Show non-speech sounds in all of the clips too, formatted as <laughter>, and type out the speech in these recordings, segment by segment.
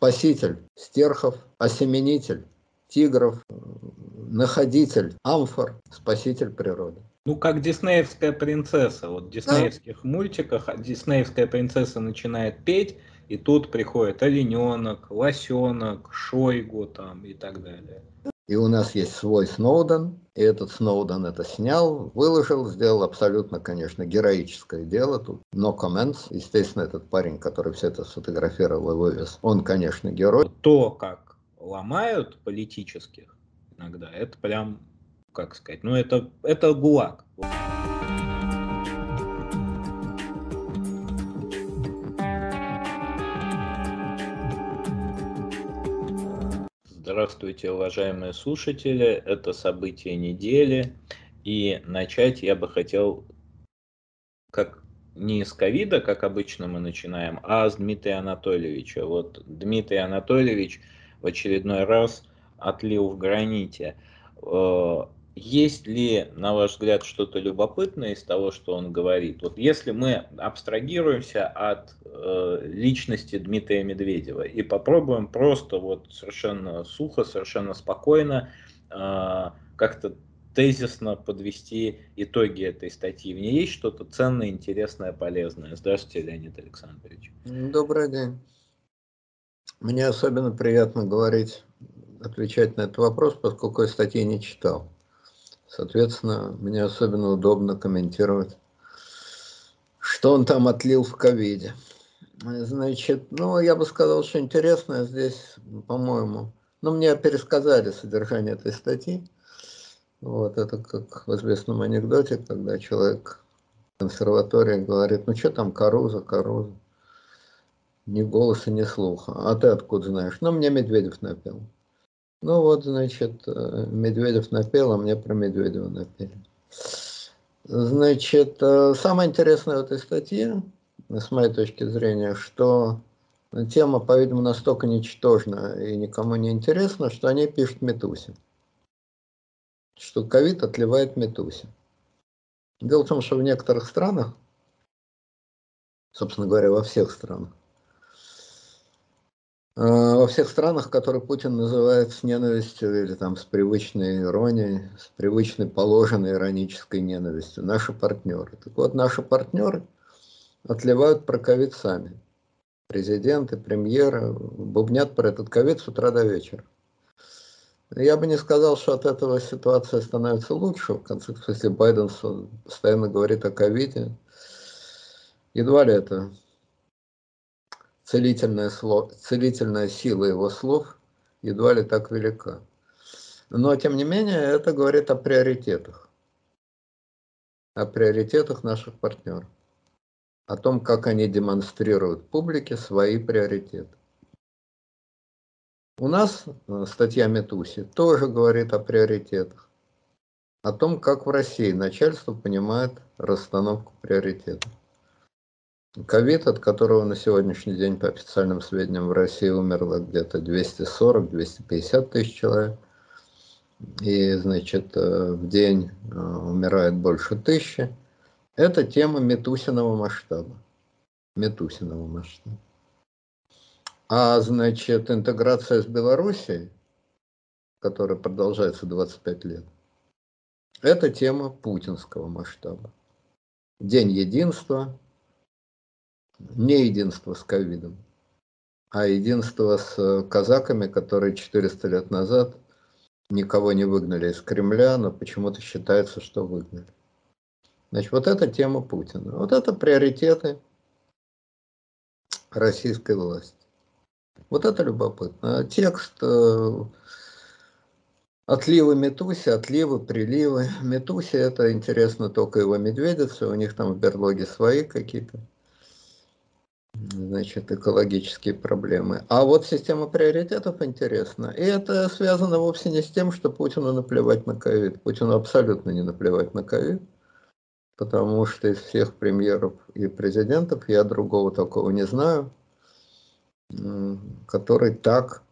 спаситель стерхов, осеменитель тигров, находитель амфор, спаситель природы. Ну, как диснеевская принцесса. Вот в диснеевских да. мультиках диснеевская принцесса начинает петь, и тут приходит олененок, лосенок, шойгу там и так далее. И у нас есть свой Сноуден, и этот Сноуден это снял, выложил, сделал абсолютно, конечно, героическое дело. Тут no comments. Естественно, этот парень, который все это сфотографировал и вывез, он, конечно, герой. То, как ломают политических иногда, это прям, как сказать, ну это, это гулаг. Здравствуйте, уважаемые слушатели. Это события недели. И начать я бы хотел как не с ковида, как обычно мы начинаем, а с Дмитрия Анатольевича. Вот Дмитрий Анатольевич в очередной раз отлил в граните. Есть ли, на ваш взгляд, что-то любопытное из того, что он говорит? Вот если мы абстрагируемся от э, личности Дмитрия Медведева и попробуем просто вот совершенно сухо, совершенно спокойно э, как-то тезисно подвести итоги этой статьи. В ней есть что-то ценное, интересное, полезное. Здравствуйте, Леонид Александрович. Добрый день. Мне особенно приятно говорить, отвечать на этот вопрос, поскольку я статьи не читал. Соответственно, мне особенно удобно комментировать, что он там отлил в ковиде. Значит, ну, я бы сказал, что интересное здесь, по-моему, ну, мне пересказали содержание этой статьи. Вот, это как в известном анекдоте, когда человек в консерватории говорит, ну, что там, Каруза, Каруза ни голоса, ни слуха. А ты откуда знаешь? Ну, мне Медведев напел. Ну вот, значит, э, Медведев напел, а мне про Медведева напели. Значит, э, самое интересное в этой статье, с моей точки зрения, что тема, по-видимому, настолько ничтожна и никому не интересна, что они пишут Метусе. Что ковид отливает Метусе. Дело в том, что в некоторых странах, собственно говоря, во всех странах, во всех странах, которые Путин называет с ненавистью или там с привычной иронией, с привычной положенной иронической ненавистью, наши партнеры. Так вот, наши партнеры отливают про ковид сами. Президенты, премьеры бубнят про этот ковид с утра до вечера. Я бы не сказал, что от этого ситуация становится лучше. В конце концов, если Байден постоянно говорит о ковиде, едва ли это целительная, слов, целительная сила его слов едва ли так велика. Но, тем не менее, это говорит о приоритетах. О приоритетах наших партнеров. О том, как они демонстрируют публике свои приоритеты. У нас э, статья Метуси тоже говорит о приоритетах. О том, как в России начальство понимает расстановку приоритетов. Ковид, от которого на сегодняшний день, по официальным сведениям, в России умерло где-то 240-250 тысяч человек. И, значит, э, в день э, умирает больше тысячи. Это тема Метусиного масштаба. Метусиного масштаба. А, значит, интеграция с Белоруссией, которая продолжается 25 лет, это тема путинского масштаба. День единства, не единство с ковидом, а единство с казаками, которые 400 лет назад никого не выгнали из Кремля, но почему-то считается, что выгнали. Значит, вот эта тема Путина. Вот это приоритеты российской власти. Вот это любопытно. Текст э, отливы Метуси, отливы, приливы. Метуси это интересно только его медведицы, у них там в берлоге свои какие-то значит, экологические проблемы. А вот система приоритетов интересна. И это связано вовсе не с тем, что Путину наплевать на ковид. Путину абсолютно не наплевать на ковид, потому что из всех премьеров и президентов я другого такого не знаю, который так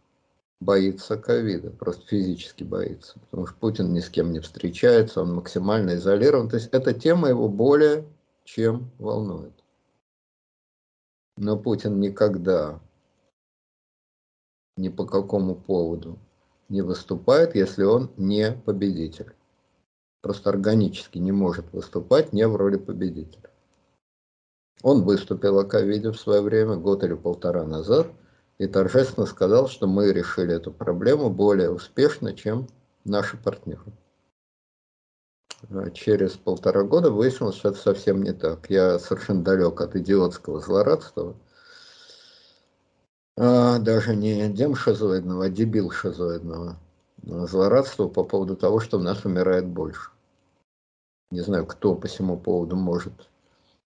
боится ковида, просто физически боится, потому что Путин ни с кем не встречается, он максимально изолирован. То есть эта тема его более чем волнует. Но Путин никогда ни по какому поводу не выступает, если он не победитель. Просто органически не может выступать не в роли победителя. Он выступил о ковиде в свое время, год или полтора назад, и торжественно сказал, что мы решили эту проблему более успешно, чем наши партнеры. А через полтора года выяснилось, что это совсем не так. Я совершенно далек от идиотского злорадства. А, даже не демшизоидного, а дебил-шизоидного злорадства по поводу того, что у нас умирает больше. Не знаю, кто по всему поводу может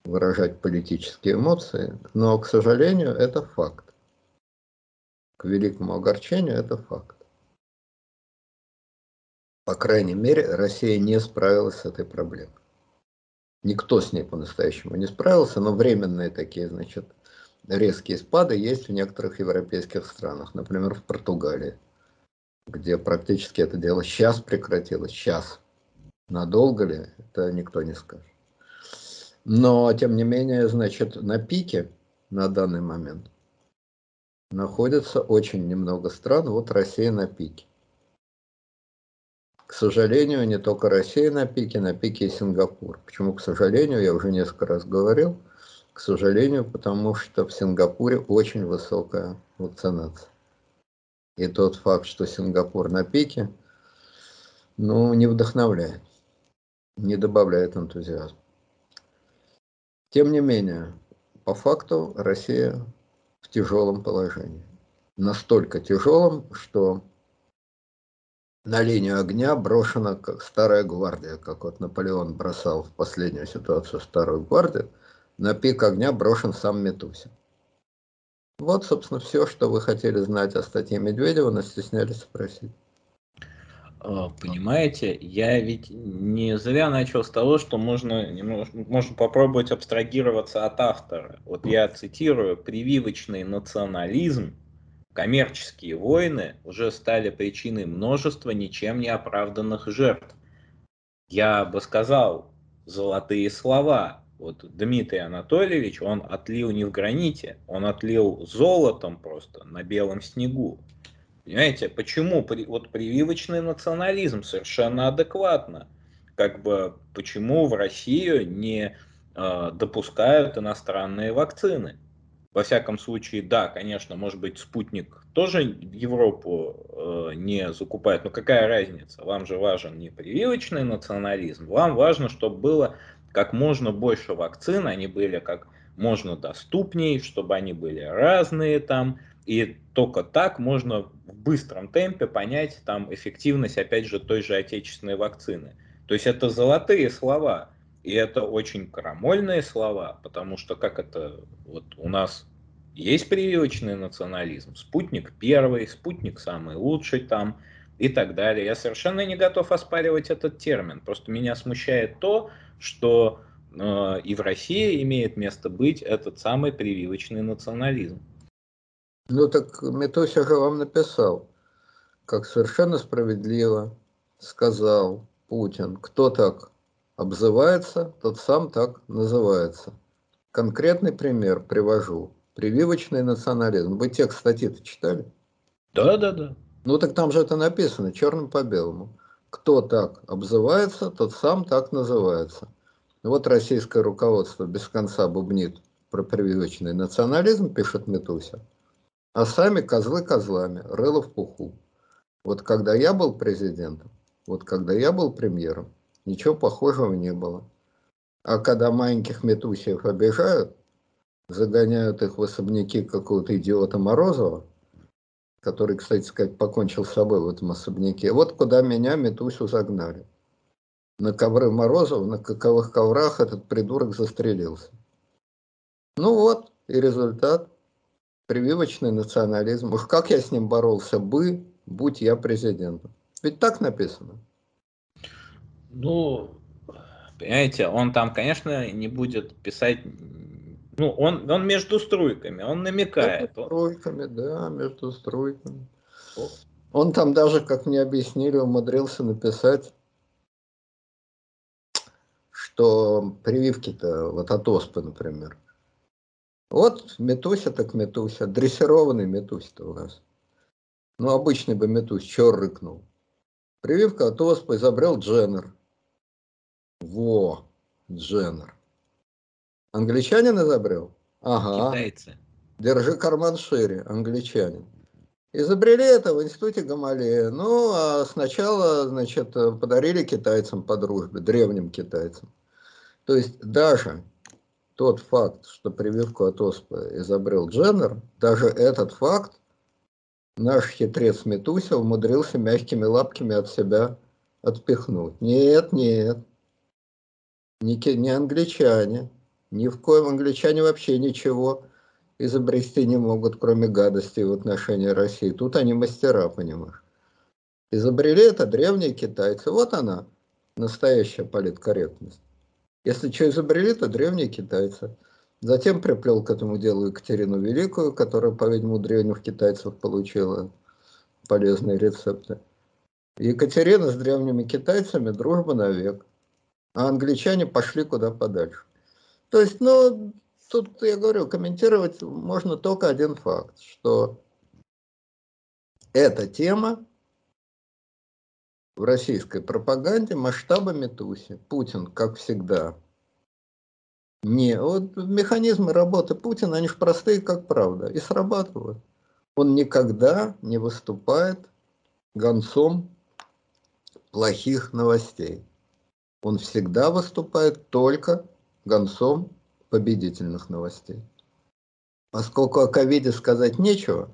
выражать политические эмоции, но, к сожалению, это факт. К великому огорчению это факт. По крайней мере, Россия не справилась с этой проблемой. Никто с ней по-настоящему не справился, но временные такие, значит, резкие спады есть в некоторых европейских странах, например, в Португалии, где практически это дело сейчас прекратилось, сейчас. Надолго ли, это никто не скажет. Но, тем не менее, значит, на пике на данный момент находится очень немного стран, вот Россия на пике. К сожалению, не только Россия на пике, на пике и Сингапур. Почему, к сожалению, я уже несколько раз говорил, к сожалению, потому что в Сингапуре очень высокая вакцинация. И тот факт, что Сингапур на пике, ну, не вдохновляет, не добавляет энтузиазма. Тем не менее, по факту Россия в тяжелом положении. Настолько тяжелом, что на линию огня брошена как старая гвардия, как вот Наполеон бросал в последнюю ситуацию старую гвардию, на пик огня брошен сам Метусин. Вот, собственно, все, что вы хотели знать о статье Медведева, но стеснялись спросить. А, понимаете, я ведь не зря начал с того, что можно, можно попробовать абстрагироваться от автора. Вот я цитирую, прививочный национализм Коммерческие войны уже стали причиной множества ничем не оправданных жертв. Я бы сказал золотые слова. Вот Дмитрий Анатольевич, он отлил не в граните, он отлил золотом просто на белом снегу. Понимаете, почему вот прививочный национализм совершенно адекватно? Как бы почему в Россию не э, допускают иностранные вакцины? Во всяком случае, да, конечно, может быть, спутник тоже Европу э, не закупает, но какая разница? Вам же важен не прививочный национализм, вам важно, чтобы было как можно больше вакцин, они были как можно доступнее, чтобы они были разные там, и только так можно в быстром темпе понять там эффективность, опять же, той же отечественной вакцины. То есть это золотые слова. И это очень крамольные слова, потому что как это вот у нас есть прививочный национализм, спутник первый, спутник самый лучший там и так далее. Я совершенно не готов оспаривать этот термин. Просто меня смущает то, что э, и в России имеет место быть этот самый прививочный национализм. Ну так Метося же вам написал, как совершенно справедливо сказал Путин, кто так обзывается, тот сам так называется. Конкретный пример привожу. Прививочный национализм. Вы текст статьи-то читали? Да, да, да. Ну так там же это написано, черным по белому. Кто так обзывается, тот сам так называется. Вот российское руководство без конца бубнит про прививочный национализм, пишет Метуся. А сами козлы козлами, рыло в пуху. Вот когда я был президентом, вот когда я был премьером, Ничего похожего не было. А когда маленьких метусиев обижают, загоняют их в особняки какого-то идиота Морозова, который, кстати сказать, покончил с собой в этом особняке. Вот куда меня Метусю загнали. На ковры Морозова, на каковых коврах этот придурок застрелился. Ну вот, и результат. Прививочный национализм. Уж как я с ним боролся бы, будь я президентом. Ведь так написано. Ну, понимаете, он там, конечно, не будет писать... Ну, он, он между струйками, он намекает. Между струйками, да, между струйками. Он там даже, как мне объяснили, умудрился написать, что прививки-то, вот от оспы, например. Вот метуся так метуся, дрессированный метуся-то у нас. Ну, обычный бы метусь, чё рыкнул. Прививка от оспы изобрел Дженнер. Во, Дженнер. Англичанин изобрел? Ага. Китайцы. Держи карман шире, англичанин. Изобрели это в институте Гамалея. Ну, а сначала, значит, подарили китайцам по дружбе, древним китайцам. То есть даже тот факт, что прививку от оспы изобрел Дженнер, даже этот факт наш хитрец Метуся умудрился мягкими лапками от себя отпихнуть. Нет, нет, не, не англичане, ни в коем англичане вообще ничего изобрести не могут, кроме гадости в отношении России. Тут они мастера, понимаешь. Изобрели это древние китайцы. Вот она, настоящая политкорректность. Если что изобрели, то древние китайцы. Затем приплел к этому делу Екатерину Великую, которая, по-видимому, древних китайцев получила полезные рецепты. Екатерина с древними китайцами дружба навек, а англичане пошли куда подальше. То есть, ну, тут я говорю, комментировать можно только один факт, что эта тема в российской пропаганде масштабами Туси. Путин, как всегда, не, вот механизмы работы Путина, они же простые, как правда, и срабатывают. Он никогда не выступает гонцом плохих новостей. Он всегда выступает только гонцом победительных новостей. Поскольку о ковиде сказать нечего,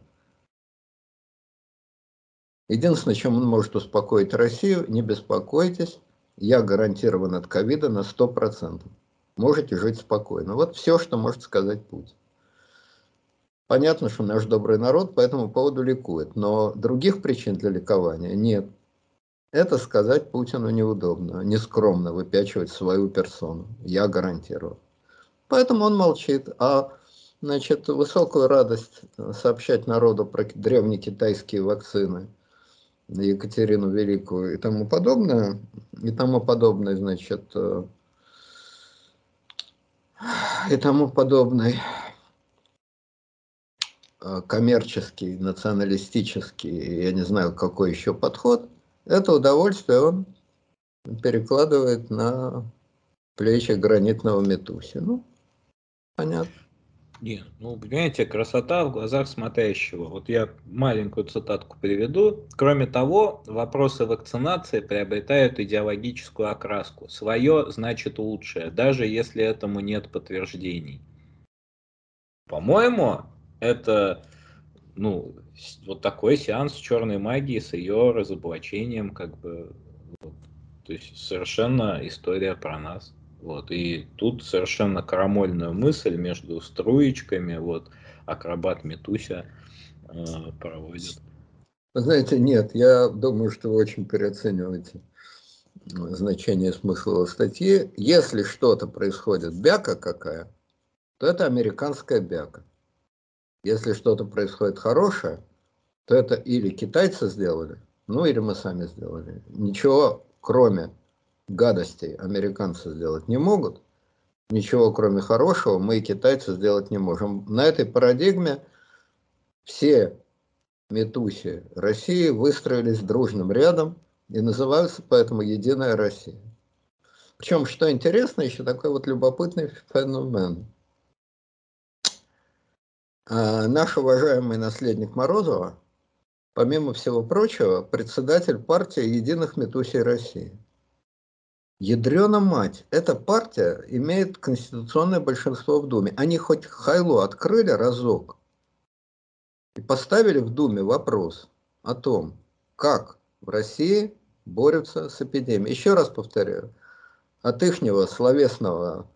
единственное, чем он может успокоить Россию, не беспокойтесь, я гарантирован от ковида на 100%. Можете жить спокойно. Вот все, что может сказать Путин. Понятно, что наш добрый народ по этому поводу ликует, но других причин для ликования нет. Это сказать Путину неудобно, нескромно выпячивать свою персону. Я гарантирую. Поэтому он молчит. А значит, высокую радость сообщать народу про древние китайские вакцины, Екатерину Великую и тому подобное, и тому подобное, значит, э, и тому подобный э, коммерческий, националистический, я не знаю, какой еще подход, это удовольствие он перекладывает на плечи гранитного метуси. Ну, Понятно. Нет, ну, понимаете, красота в глазах смотрящего. Вот я маленькую цитатку приведу. Кроме того, вопросы вакцинации приобретают идеологическую окраску. Свое значит лучшее, даже если этому нет подтверждений. По-моему, это ну, вот такой сеанс черной магии с ее разоблачением, как бы, вот, то есть совершенно история про нас. Вот, и тут совершенно карамольную мысль между струечками, вот, акробат Метуся э, проводит. Знаете, нет, я думаю, что вы очень переоцениваете значение смысла статьи. Если что-то происходит, бяка какая, то это американская бяка. Если что-то происходит хорошее, то это или китайцы сделали, ну или мы сами сделали. Ничего, кроме гадостей американцы сделать не могут, ничего кроме хорошего мы и китайцы сделать не можем. На этой парадигме все метуси России выстроились дружным рядом и называются поэтому «Единая Россия». Причем, что интересно, еще такой вот любопытный феномен. А наш уважаемый наследник Морозова, помимо всего прочего, председатель партии «Единых Метусей России». Ядрена мать, эта партия имеет конституционное большинство в Думе. Они хоть Хайло открыли разок и поставили в Думе вопрос о том, как в России борются с эпидемией. Еще раз повторяю, от ихнего словесного,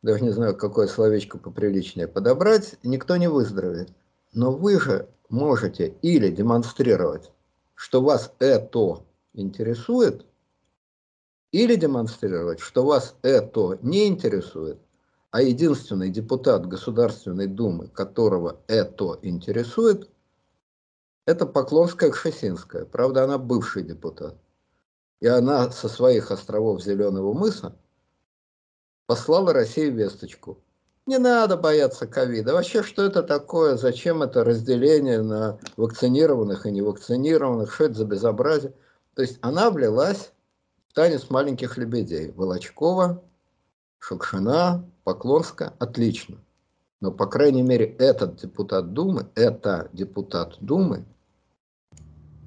даже не знаю, какое словечко поприличнее подобрать, никто не выздоровеет. Но вы же можете или демонстрировать, что вас это интересует – или демонстрировать, что вас это не интересует, а единственный депутат Государственной Думы, которого это интересует, это Поклонская Кшесинская. Правда, она бывший депутат. И она со своих островов Зеленого мыса послала России весточку. Не надо бояться ковида. Вообще, что это такое? Зачем это разделение на вакцинированных и невакцинированных? Что это за безобразие? То есть она влилась в танец маленьких лебедей. Волочкова, Шукшина, Поклонска. Отлично. Но, по крайней мере, этот депутат Думы, это депутат Думы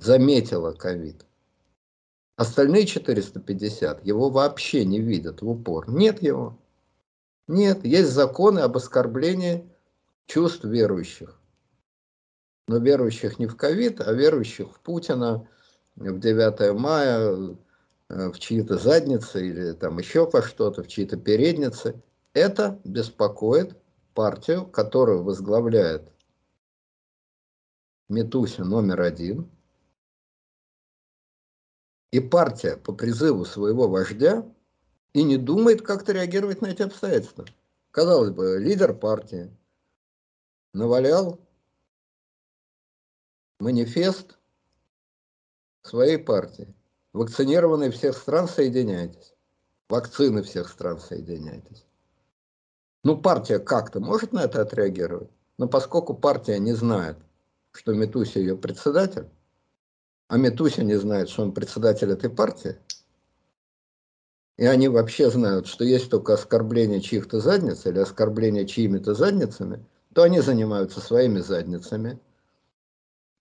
заметила ковид. Остальные 450 его вообще не видят в упор. Нет его. Нет, есть законы об оскорблении чувств верующих. Но верующих не в ковид, а верующих в Путина, в 9 мая, э, в чьи-то задницы или там еще по что-то, в чьи-то передницы. Это беспокоит партию, которую возглавляет Метуся номер один. И партия по призыву своего вождя и не думает как-то реагировать на эти обстоятельства. Казалось бы, лидер партии навалял манифест своей партии. Вакцинированные всех стран соединяйтесь. Вакцины всех стран соединяйтесь. Ну, партия как-то может на это отреагировать. Но поскольку партия не знает, что Метуся ее председатель, а Метуся не знает, что он председатель этой партии, и они вообще знают, что есть только оскорбление чьих-то задниц или оскорбление чьими-то задницами, то они занимаются своими задницами.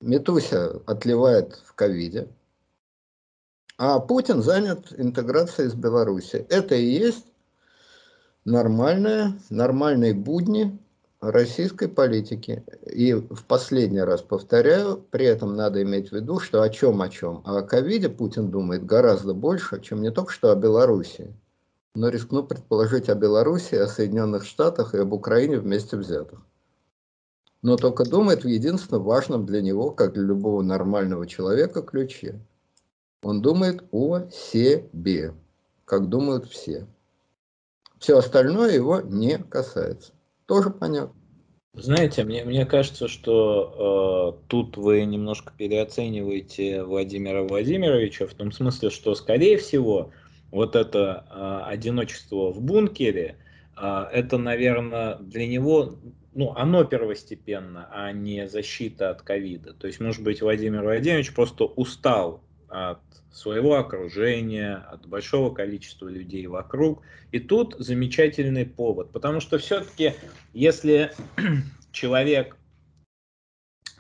Метуся отливает в ковиде, а Путин занят интеграцией с Беларуси. Это и есть нормальные, нормальные будни российской политики. И в последний раз повторяю, при этом надо иметь в виду, что о чем о чем. А о ковиде Путин думает гораздо больше, чем не только что о Белоруссии. Но рискну предположить о Белоруссии, о Соединенных Штатах и об Украине вместе взятых. Но только думает в единственном важном для него, как для любого нормального человека, ключе. Он думает о себе, как думают все. Все остальное его не касается тоже понятно. Знаете, мне, мне кажется, что э, тут вы немножко переоцениваете Владимира Владимировича в том смысле, что, скорее всего, вот это э, одиночество в бункере, э, это, наверное, для него, ну, оно первостепенно, а не защита от ковида. То есть, может быть, Владимир Владимирович просто устал от своего окружения, от большого количества людей вокруг. И тут замечательный повод, потому что все-таки, если <clears throat> человек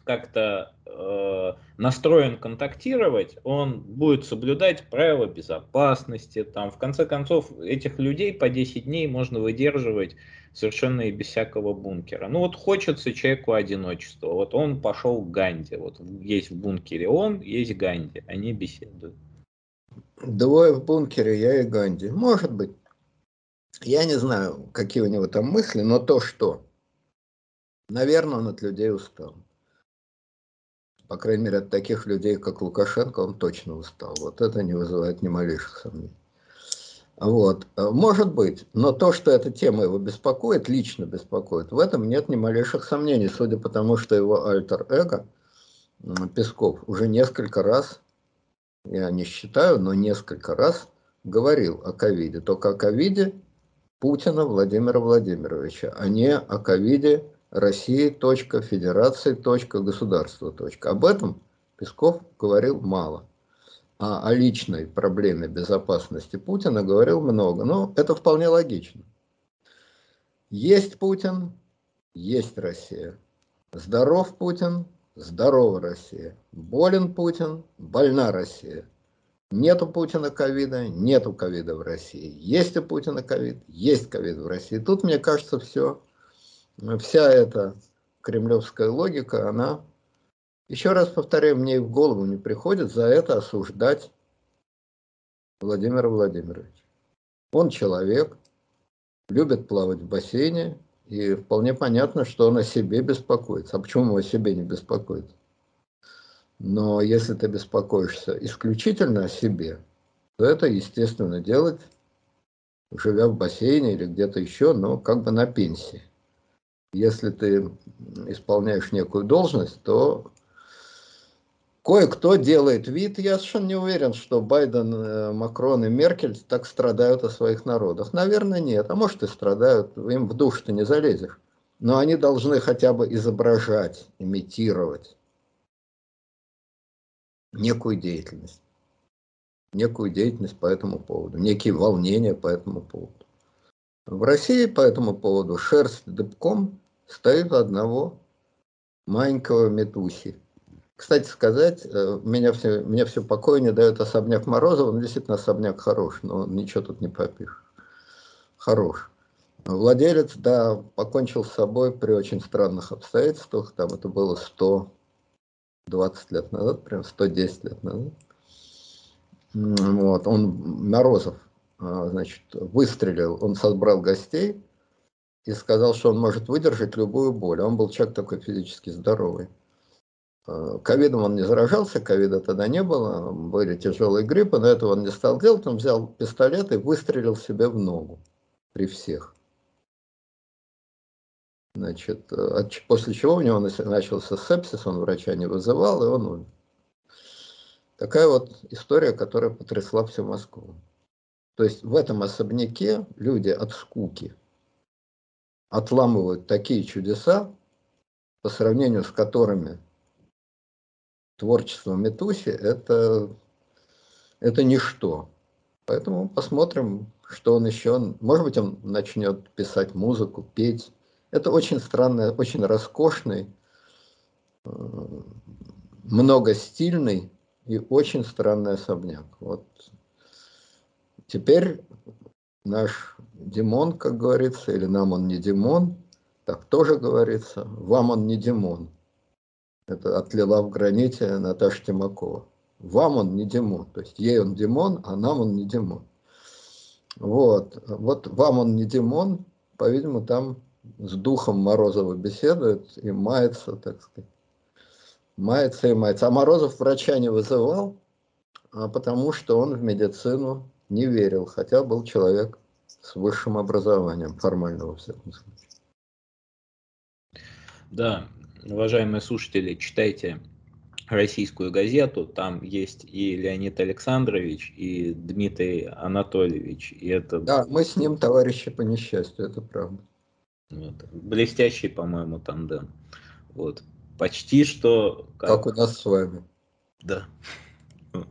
как-то э, настроен контактировать, он будет соблюдать правила безопасности. Там, в конце концов, этих людей по 10 дней можно выдерживать совершенно и без всякого бункера. Ну вот хочется человеку одиночества. Вот он пошел к Ганди. Вот есть в бункере он, есть Ганди. Они беседуют. Двое в бункере, я и Ганди. Может быть. Я не знаю, какие у него там мысли, но то, что, наверное, он от людей устал. По крайней мере, от таких людей, как Лукашенко, он точно устал. Вот это не вызывает ни малейших сомнений. Вот. Может быть, но то, что эта тема его беспокоит, лично беспокоит, в этом нет ни малейших сомнений, судя по тому, что его альтер-эго Песков уже несколько раз, я не считаю, но несколько раз говорил о ковиде. Только о ковиде Путина Владимира Владимировича, а не о ковиде России, точка, Федерации, точка, государства, точка. Об этом Песков говорил мало. О личной проблеме безопасности Путина говорил много. Но это вполне логично. Есть Путин, есть Россия. Здоров Путин, здорова Россия. Болен Путин, больна Россия. Нету Путина ковида, нету ковида в России. Есть у Путина ковид, есть ковид в России. Тут, мне кажется, все вся эта кремлевская логика, она, еще раз повторяю, мне и в голову не приходит за это осуждать Владимира Владимировича. Он человек, любит плавать в бассейне, и вполне понятно, что он о себе беспокоится. А почему он о себе не беспокоится? Но если ты беспокоишься исключительно о себе, то это, естественно, делать, живя в бассейне или где-то еще, но как бы на пенсии если ты исполняешь некую должность, то Кое-кто делает вид, я совершенно не уверен, что Байден, э, Макрон и Меркель так страдают о своих народах. Наверное, нет. А может и страдают, им в душ ты не залезешь. Но они должны хотя бы изображать, имитировать некую деятельность. Некую деятельность по этому поводу, некие волнения по этому поводу. В России по этому поводу шерсть дыбком стоит одного маленького метухи кстати сказать, э, меня все, меня все покоя не дает особняк Морозова. Он действительно особняк хорош, но ничего тут не попишешь. Хорош. Владелец, да, покончил с собой при очень странных обстоятельствах. Там это было 120 лет назад, прям 110 лет назад. Вот, он, Морозов, а, значит, выстрелил, он собрал гостей и сказал, что он может выдержать любую боль. Он был человек такой физически здоровый. Э, ковидом он не заражался, ковида тогда не было, были тяжелые гриппы, но этого он не стал делать, он взял пистолет и выстрелил себе в ногу при всех. Значит, э, после чего у него начался сепсис, он врача не вызывал, и он умер. Такая вот история, которая потрясла всю Москву. То есть в этом особняке люди от скуки отламывают такие чудеса, по сравнению с которыми творчество Метуси это, это ничто. Поэтому посмотрим, что он еще... Может быть, он начнет писать музыку, петь. Это очень странный, очень роскошный, э, многостильный и очень странный особняк. Вот теперь наш Димон, как говорится, или нам он не Димон, так тоже говорится, вам он не Димон. Это отлила в граните Наташа Тимакова. Вам он не Димон, то есть ей он Димон, а нам он не Димон. Вот, вот вам он не Димон, по-видимому, там с духом Морозова беседует и мается, так сказать. Мается и мается. А Морозов врача не вызывал, а потому что он в медицину не верил, хотя был человек с высшим образованием, формального во всяком случае. Да, уважаемые слушатели, читайте российскую газету, там есть и Леонид Александрович, и Дмитрий Анатольевич. И это... Да, мы с ним товарищи по несчастью, это правда. Вот. Блестящий, по-моему, тандем. Вот. Почти что... Как... как у нас с вами. Да. Вот.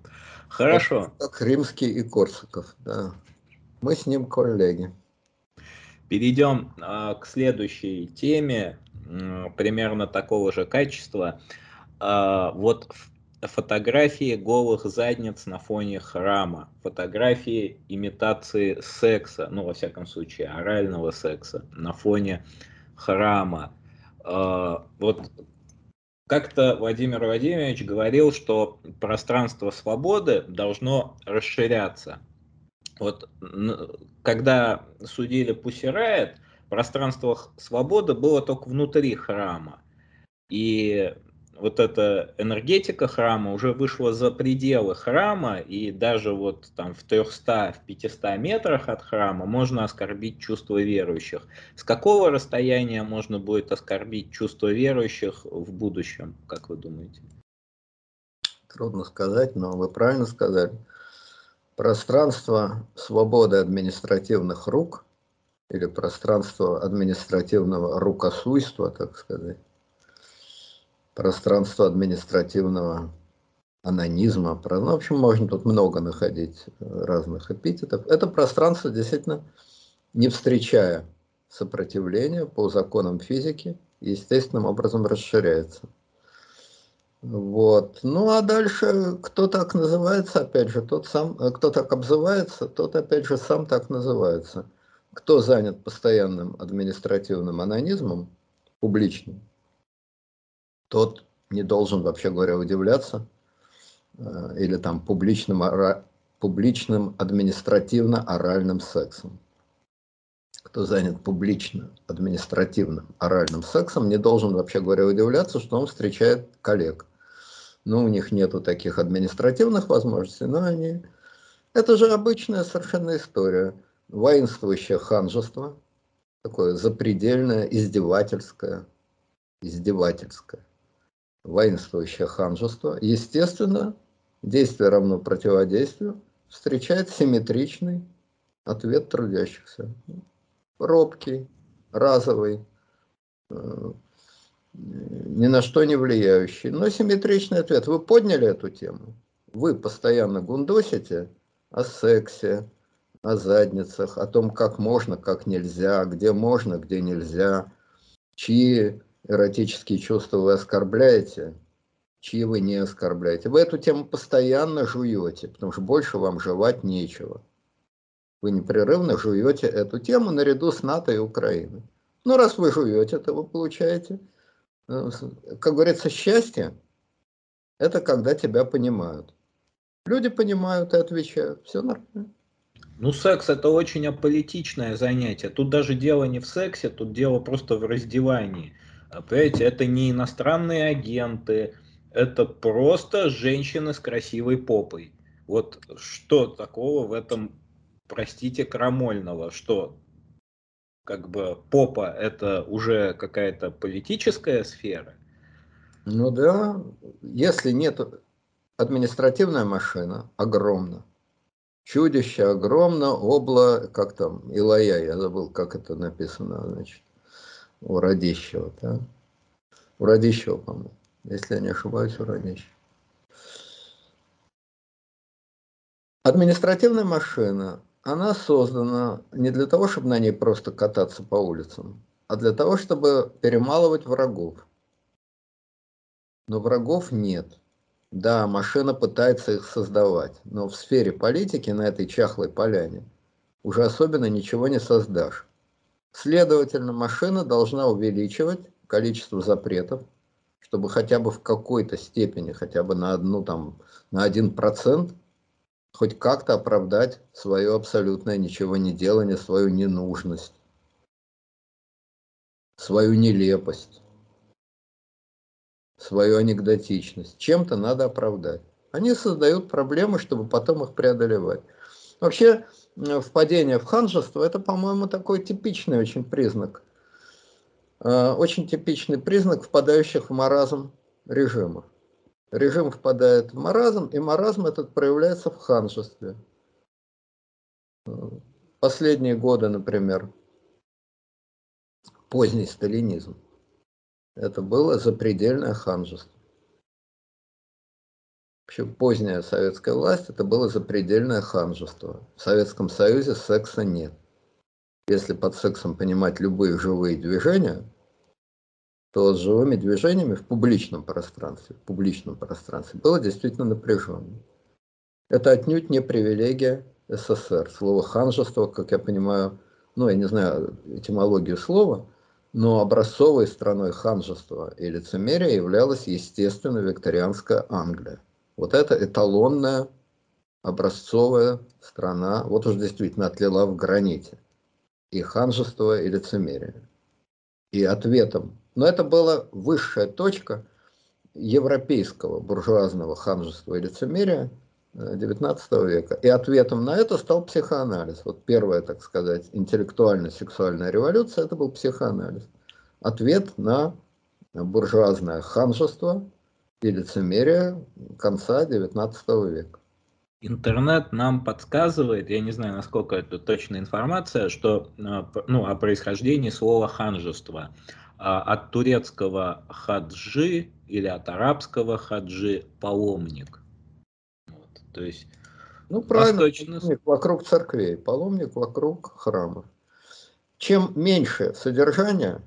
Хорошо. Как, как Римский и Корсаков, да. Мы с ним коллеги. Перейдем а, к следующей теме примерно такого же качества. А, вот фотографии голых задниц на фоне храма, фотографии имитации секса, ну, во всяком случае, орального секса на фоне храма. А, вот как-то Владимир Владимирович говорил, что пространство свободы должно расширяться. Вот когда судили Пусирает, пространство свободы было только внутри храма. И вот эта энергетика храма уже вышла за пределы храма, и даже вот там в 300, в 500 метрах от храма можно оскорбить чувство верующих. С какого расстояния можно будет оскорбить чувство верующих в будущем, как вы думаете? Трудно сказать, но вы правильно сказали. Пространство свободы административных рук или пространство административного рукосуйства, так сказать, пространство административного анонизма. Ну, в общем, можно тут много находить разных эпитетов. Это пространство действительно, не встречая сопротивления по законам физики, естественным образом расширяется. Вот. Ну а дальше, кто так называется, опять же, тот сам, кто так обзывается, тот опять же сам так называется – кто занят постоянным административным анонизмом, публичным, тот не должен, вообще говоря, удивляться, э, или там публичным, публичным административно-оральным сексом. Кто занят публично административным оральным сексом, не должен, вообще говоря, удивляться, что он встречает коллег. Ну, у них нету таких административных возможностей, но они... Это же обычная совершенно история воинствующее ханжество, такое запредельное, издевательское, издевательское. воинствующее ханжество, естественно, действие равно противодействию, встречает симметричный ответ трудящихся. Робкий, разовый, э, ни на что не влияющий, но симметричный ответ. Вы подняли эту тему? Вы постоянно гундосите о сексе, о задницах, о том, как можно, как нельзя, где можно, где нельзя, чьи эротические чувства вы оскорбляете, чьи вы не оскорбляете. Вы эту тему постоянно жуете, потому что больше вам жевать нечего. Вы непрерывно жуете эту тему наряду с НАТО и Украиной. Ну, раз вы жуете, то вы получаете, э, как говорится, счастье. Это когда тебя понимают. Люди понимают и отвечают. Все нормально. Ну, секс это очень аполитичное занятие. Тут даже дело не в сексе, тут дело просто в раздевании. А, понимаете, это не иностранные агенты, это просто женщины с красивой попой. Вот что такого в этом, простите, крамольного, что как бы попа это уже какая-то политическая сфера? Ну да, если нет административная машина, огромна, чудище огромно, обло, как там, Илая, я забыл, как это написано, значит, у Радищева, да? У Радищева, по-моему, если я не ошибаюсь, у Радищева. Административная машина, она создана не для того, чтобы на ней просто кататься по улицам, а для того, чтобы перемалывать врагов. Но врагов нет. Да, машина пытается их создавать, но в сфере политики на этой чахлой поляне уже особенно ничего не создашь. Следовательно, машина должна увеличивать количество запретов, чтобы хотя бы в какой-то степени, хотя бы на одну там, на один процент, хоть как-то оправдать свое абсолютное ничего не делание, свою ненужность, свою нелепость свою анекдотичность. Чем-то надо оправдать. Они создают проблемы, чтобы потом их преодолевать. Вообще, впадение в ханжество – это, по-моему, такой типичный очень признак. Э, очень типичный признак впадающих в маразм режимов. Режим впадает в маразм, и маразм этот проявляется в ханжестве. Э, последние годы, например, поздний сталинизм это было запредельное ханжество. Вообще поздняя советская власть это было запредельное ханжество. В Советском Союзе секса нет. Если под сексом понимать любые живые движения, то с живыми движениями в публичном пространстве, в публичном пространстве было действительно напряженно. Это отнюдь не привилегия СССР. Слово ханжество, как я понимаю, ну, я не знаю этимологию слова, но образцовой страной ханжества и лицемерия являлась, естественно, викторианская Англия. Вот это эталонная образцовая страна, вот уж действительно отлила в граните. И ханжество, и лицемерие. И ответом. Но это была высшая точка европейского буржуазного ханжества и лицемерия – XIX века. И ответом на это стал психоанализ. Вот первая, так сказать, интеллектуально-сексуальная революция, это был психоанализ. Ответ на буржуазное ханжество и лицемерие конца XIX века. Интернет нам подсказывает, я не знаю, насколько это точная информация, что ну, о происхождении слова ханжество. А от турецкого хаджи или от арабского хаджи паломник. То есть ну, правильно, восточно... паломник вокруг церквей, паломник вокруг храмов. Чем меньше содержание,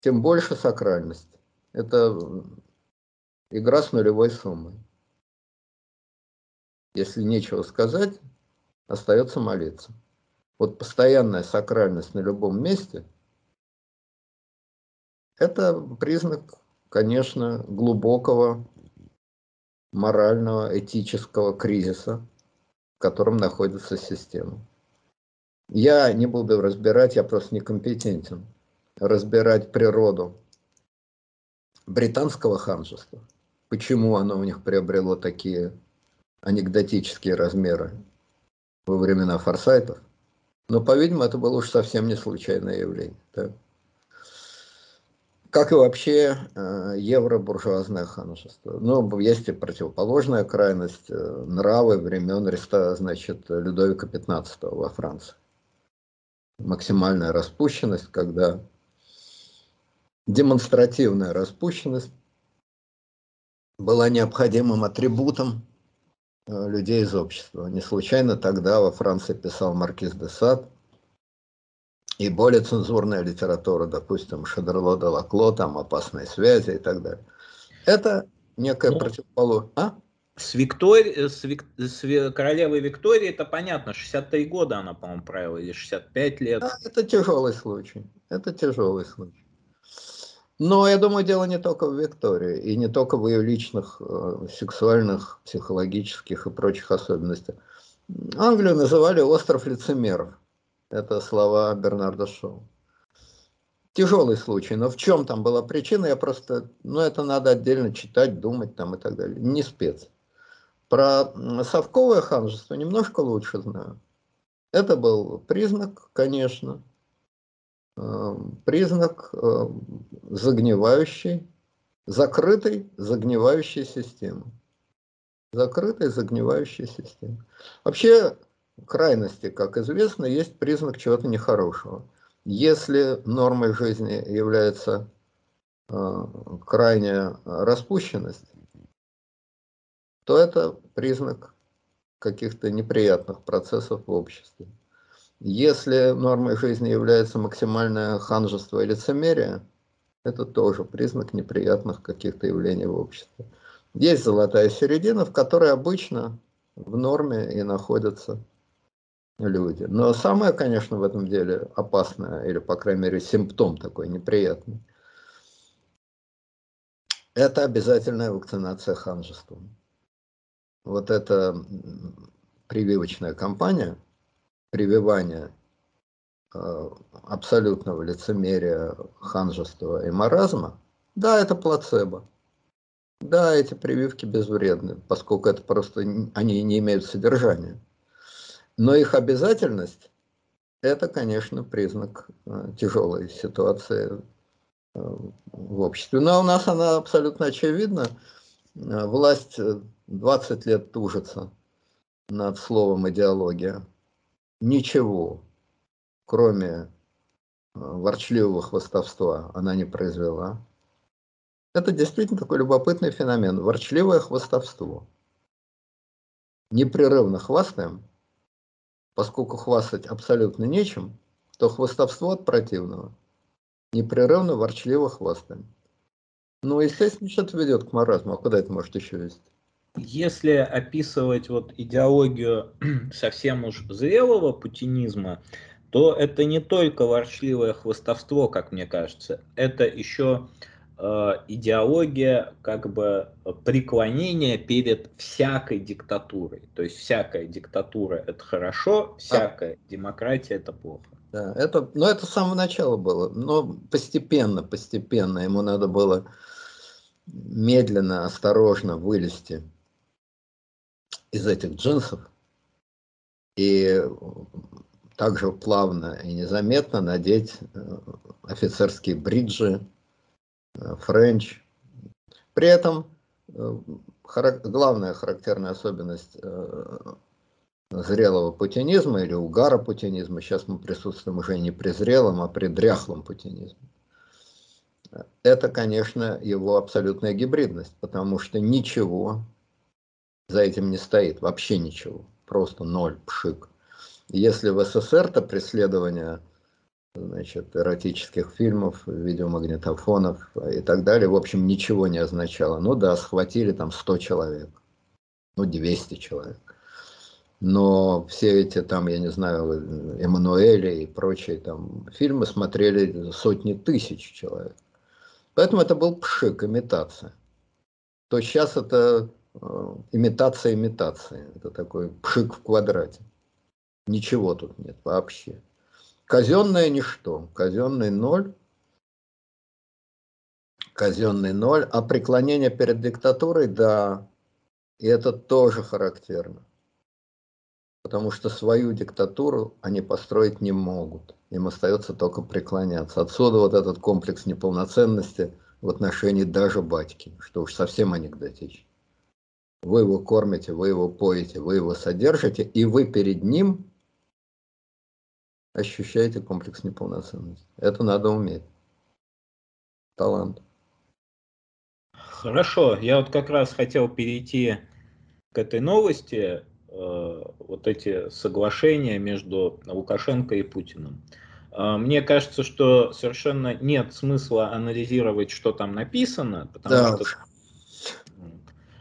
тем больше сакральность. Это игра с нулевой суммой. Если нечего сказать, остается молиться. Вот постоянная сакральность на любом месте – это признак, конечно, глубокого морального, этического кризиса, в котором находится система. Я не буду разбирать, я просто некомпетентен, разбирать природу британского ханжества, почему оно у них приобрело такие анекдотические размеры во времена форсайтов. Но, по-видимому, это было уж совсем не случайное явление. Да? Как и вообще э, евробуржуазное ханжество. Ну, есть и противоположная крайность, э, нравы времен значит, Людовика XV во Франции. Максимальная распущенность, когда демонстративная распущенность была необходимым атрибутом э, людей из общества. Не случайно тогда во Франции писал Маркиз де Сад, и более цензурная литература, допустим, Шадерло де Лакло, там «Опасные связи» и так далее. Это некая ну, противоположность. А? С, Виктори... с, Вик... с королевой Викторией это понятно, 63 года она, по-моему, правила, или 65 лет. Да, это тяжелый случай, это тяжелый случай. Но я думаю, дело не только в Виктории, и не только в ее личных э, сексуальных, психологических и прочих особенностях. Англию называли остров лицемеров. Это слова Бернарда Шоу. Тяжелый случай, но в чем там была причина, я просто, ну это надо отдельно читать, думать там и так далее. Не спец. Про совковое ханжество немножко лучше знаю. Это был признак, конечно, э, признак э, загнивающей, закрытой загнивающей системы. Закрытой загнивающей системы. Вообще, крайности, как известно, есть признак чего-то нехорошего. Если нормой жизни является э, крайняя распущенность, то это признак каких-то неприятных процессов в обществе. Если нормой жизни является максимальное ханжество и лицемерие, это тоже признак неприятных каких-то явлений в обществе. Есть золотая середина, в которой обычно в норме и находятся люди. Но самое, конечно, в этом деле опасное, или, по крайней мере, симптом такой неприятный, это обязательная вакцинация ханжеством. Вот эта прививочная кампания, прививание э, абсолютного лицемерия, ханжества и маразма, да, это плацебо. Да, эти прививки безвредны, поскольку это просто они не имеют содержания. Но их обязательность – это, конечно, признак э, тяжелой ситуации э, в обществе. Но у нас она абсолютно очевидна. Э, власть 20 лет тужится над словом идеология. Ничего, кроме ворчливого хвостовства, она не произвела. Это действительно такой любопытный феномен. Ворчливое хвостовство. Непрерывно хвастаем – Поскольку хвастать абсолютно нечем, то хвастовство от противного. Непрерывно, ворчливо хвастаем. Ну, естественно, что-то ведет к маразму. А куда это может еще вести? Если описывать вот идеологию <clears throat> совсем уж зрелого путинизма, то это не только ворчливое хвостовство, как мне кажется, это еще идеология как бы преклонения перед всякой диктатурой. То есть всякая диктатура это хорошо, всякая а. демократия это плохо. Да, это, но это с самого начала было. Но постепенно, постепенно ему надо было медленно, осторожно вылезти из этих джинсов и также плавно и незаметно надеть э, офицерские бриджи, френч. При этом э, главная характерная особенность э, зрелого путинизма или угара путинизма, сейчас мы присутствуем уже не при зрелом, а при дряхлом путинизме, это, конечно, его абсолютная гибридность, потому что ничего за этим не стоит, вообще ничего, просто ноль, пшик. Если в СССР-то преследование значит, эротических фильмов, видеомагнитофонов и так далее, в общем, ничего не означало. Ну да, схватили там 100 человек, ну 200 человек. Но все эти там, я не знаю, Эммануэли и прочие там фильмы смотрели сотни тысяч человек. Поэтому это был пшик, имитация. То сейчас это э, имитация имитации. Это такой пшик в квадрате. Ничего тут нет вообще. Казенное ничто, казенный ноль, казенный ноль, а преклонение перед диктатурой, да, и это тоже характерно. потому что свою диктатуру они построить не могут. Им остается только преклоняться. Отсюда вот этот комплекс неполноценности в отношении даже батьки, что уж совсем анекдотично. Вы его кормите, вы его поете, вы его содержите, и вы перед ним ощущаете комплекс неполноценности. Это надо уметь. Талант. Хорошо, я вот как раз хотел перейти к этой новости. Э, вот эти соглашения между Лукашенко и Путиным. Э, мне кажется, что совершенно нет смысла анализировать, что там написано, потому да. что...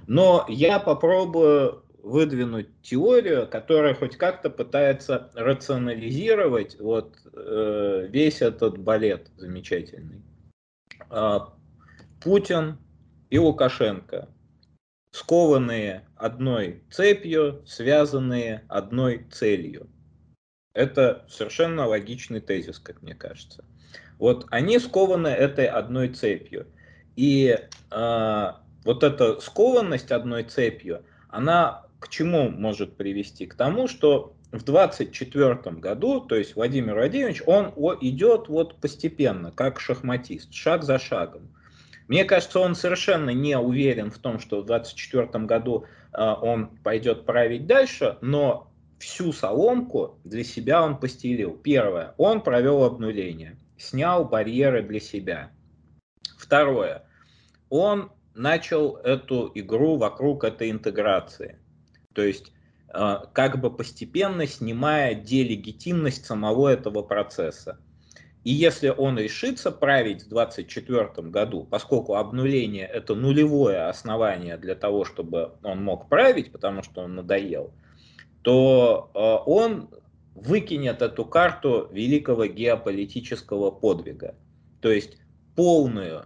Но я попробую выдвинуть теорию, которая хоть как-то пытается рационализировать вот э, весь этот балет замечательный. Э, Путин и Лукашенко скованные одной цепью, связанные одной целью. Это совершенно логичный тезис, как мне кажется. Вот они скованы этой одной цепью. И э, вот эта скованность одной цепью, она к чему может привести? К тому, что в 24 году, то есть Владимир Владимирович, он идет вот постепенно, как шахматист, шаг за шагом. Мне кажется, он совершенно не уверен в том, что в 2024 году э, он пойдет править дальше, но всю соломку для себя он постелил. Первое, он провел обнуление, снял барьеры для себя. Второе, он начал эту игру вокруг этой интеграции. То есть э, как бы постепенно снимая делегитимность самого этого процесса. И если он решится править в 2024 году, поскольку обнуление это нулевое основание для того, чтобы он мог править, потому что он надоел, то э, он выкинет эту карту великого геополитического подвига. То есть полную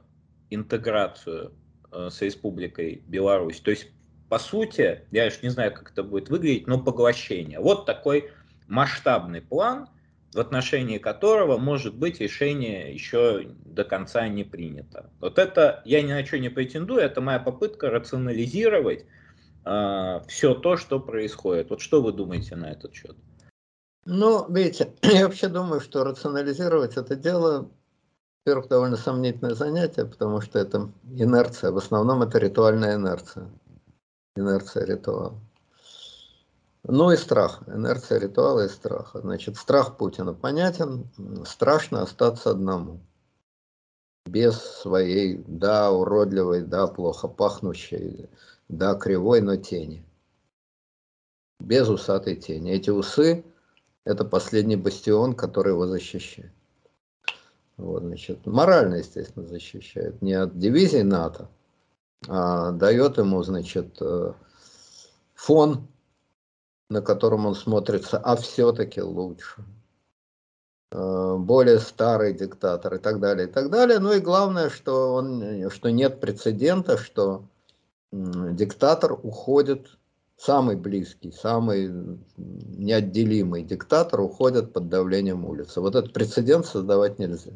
интеграцию э, с Республикой Беларусь. То есть, по сути, я уж не знаю, как это будет выглядеть, но поглощение. Вот такой масштабный план – в отношении которого может быть решение еще до конца не принято. Вот это я ни на что не претендую, это моя попытка рационализировать э, все то, что происходит. Вот что вы думаете на этот счет? Ну, видите, <clears throat> я вообще думаю, что рационализировать это дело, во-первых, довольно сомнительное занятие, потому что это инерция, в основном это ритуальная инерция, инерция ритуала. Ну и страх, инерция ритуала и страх. Значит, страх Путина понятен, страшно остаться одному. Без своей, да, уродливой, да, плохо пахнущей, да, кривой, но тени. Без усатой тени. Эти усы – это последний бастион, который его защищает. Вот, значит, морально, естественно, защищает. Не от дивизии НАТО, дает ему, значит, э, фон на котором он смотрится, а все-таки лучше. Э, более старый диктатор и так далее, и так далее. Ну и главное, что, он, что нет прецедента, что диктатор уходит, самый близкий, самый неотделимый диктатор уходит под давлением улицы. Вот этот прецедент создавать нельзя.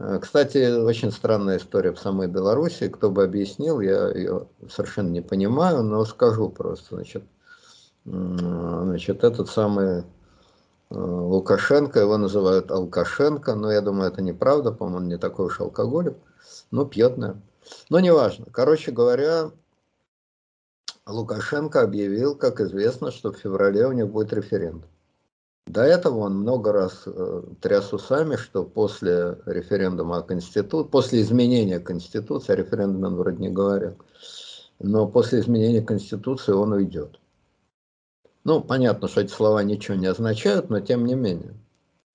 Э, кстати, очень странная история в самой Беларуси. Кто бы объяснил, я ее совершенно не понимаю, но скажу просто. Значит, значит, этот самый э, Лукашенко, его называют Алкашенко, но я думаю, это неправда, по-моему, не такой уж алкоголик, но пьет, наверное. Но неважно. Короче говоря, Лукашенко объявил, как известно, что в феврале у них будет референдум. До этого он много раз э, тряс усами, что после референдума о Конституции, после изменения Конституции, о референдуме он вроде не говорил, но после изменения Конституции он уйдет. Ну, понятно, что эти слова ничего не означают, но тем не менее.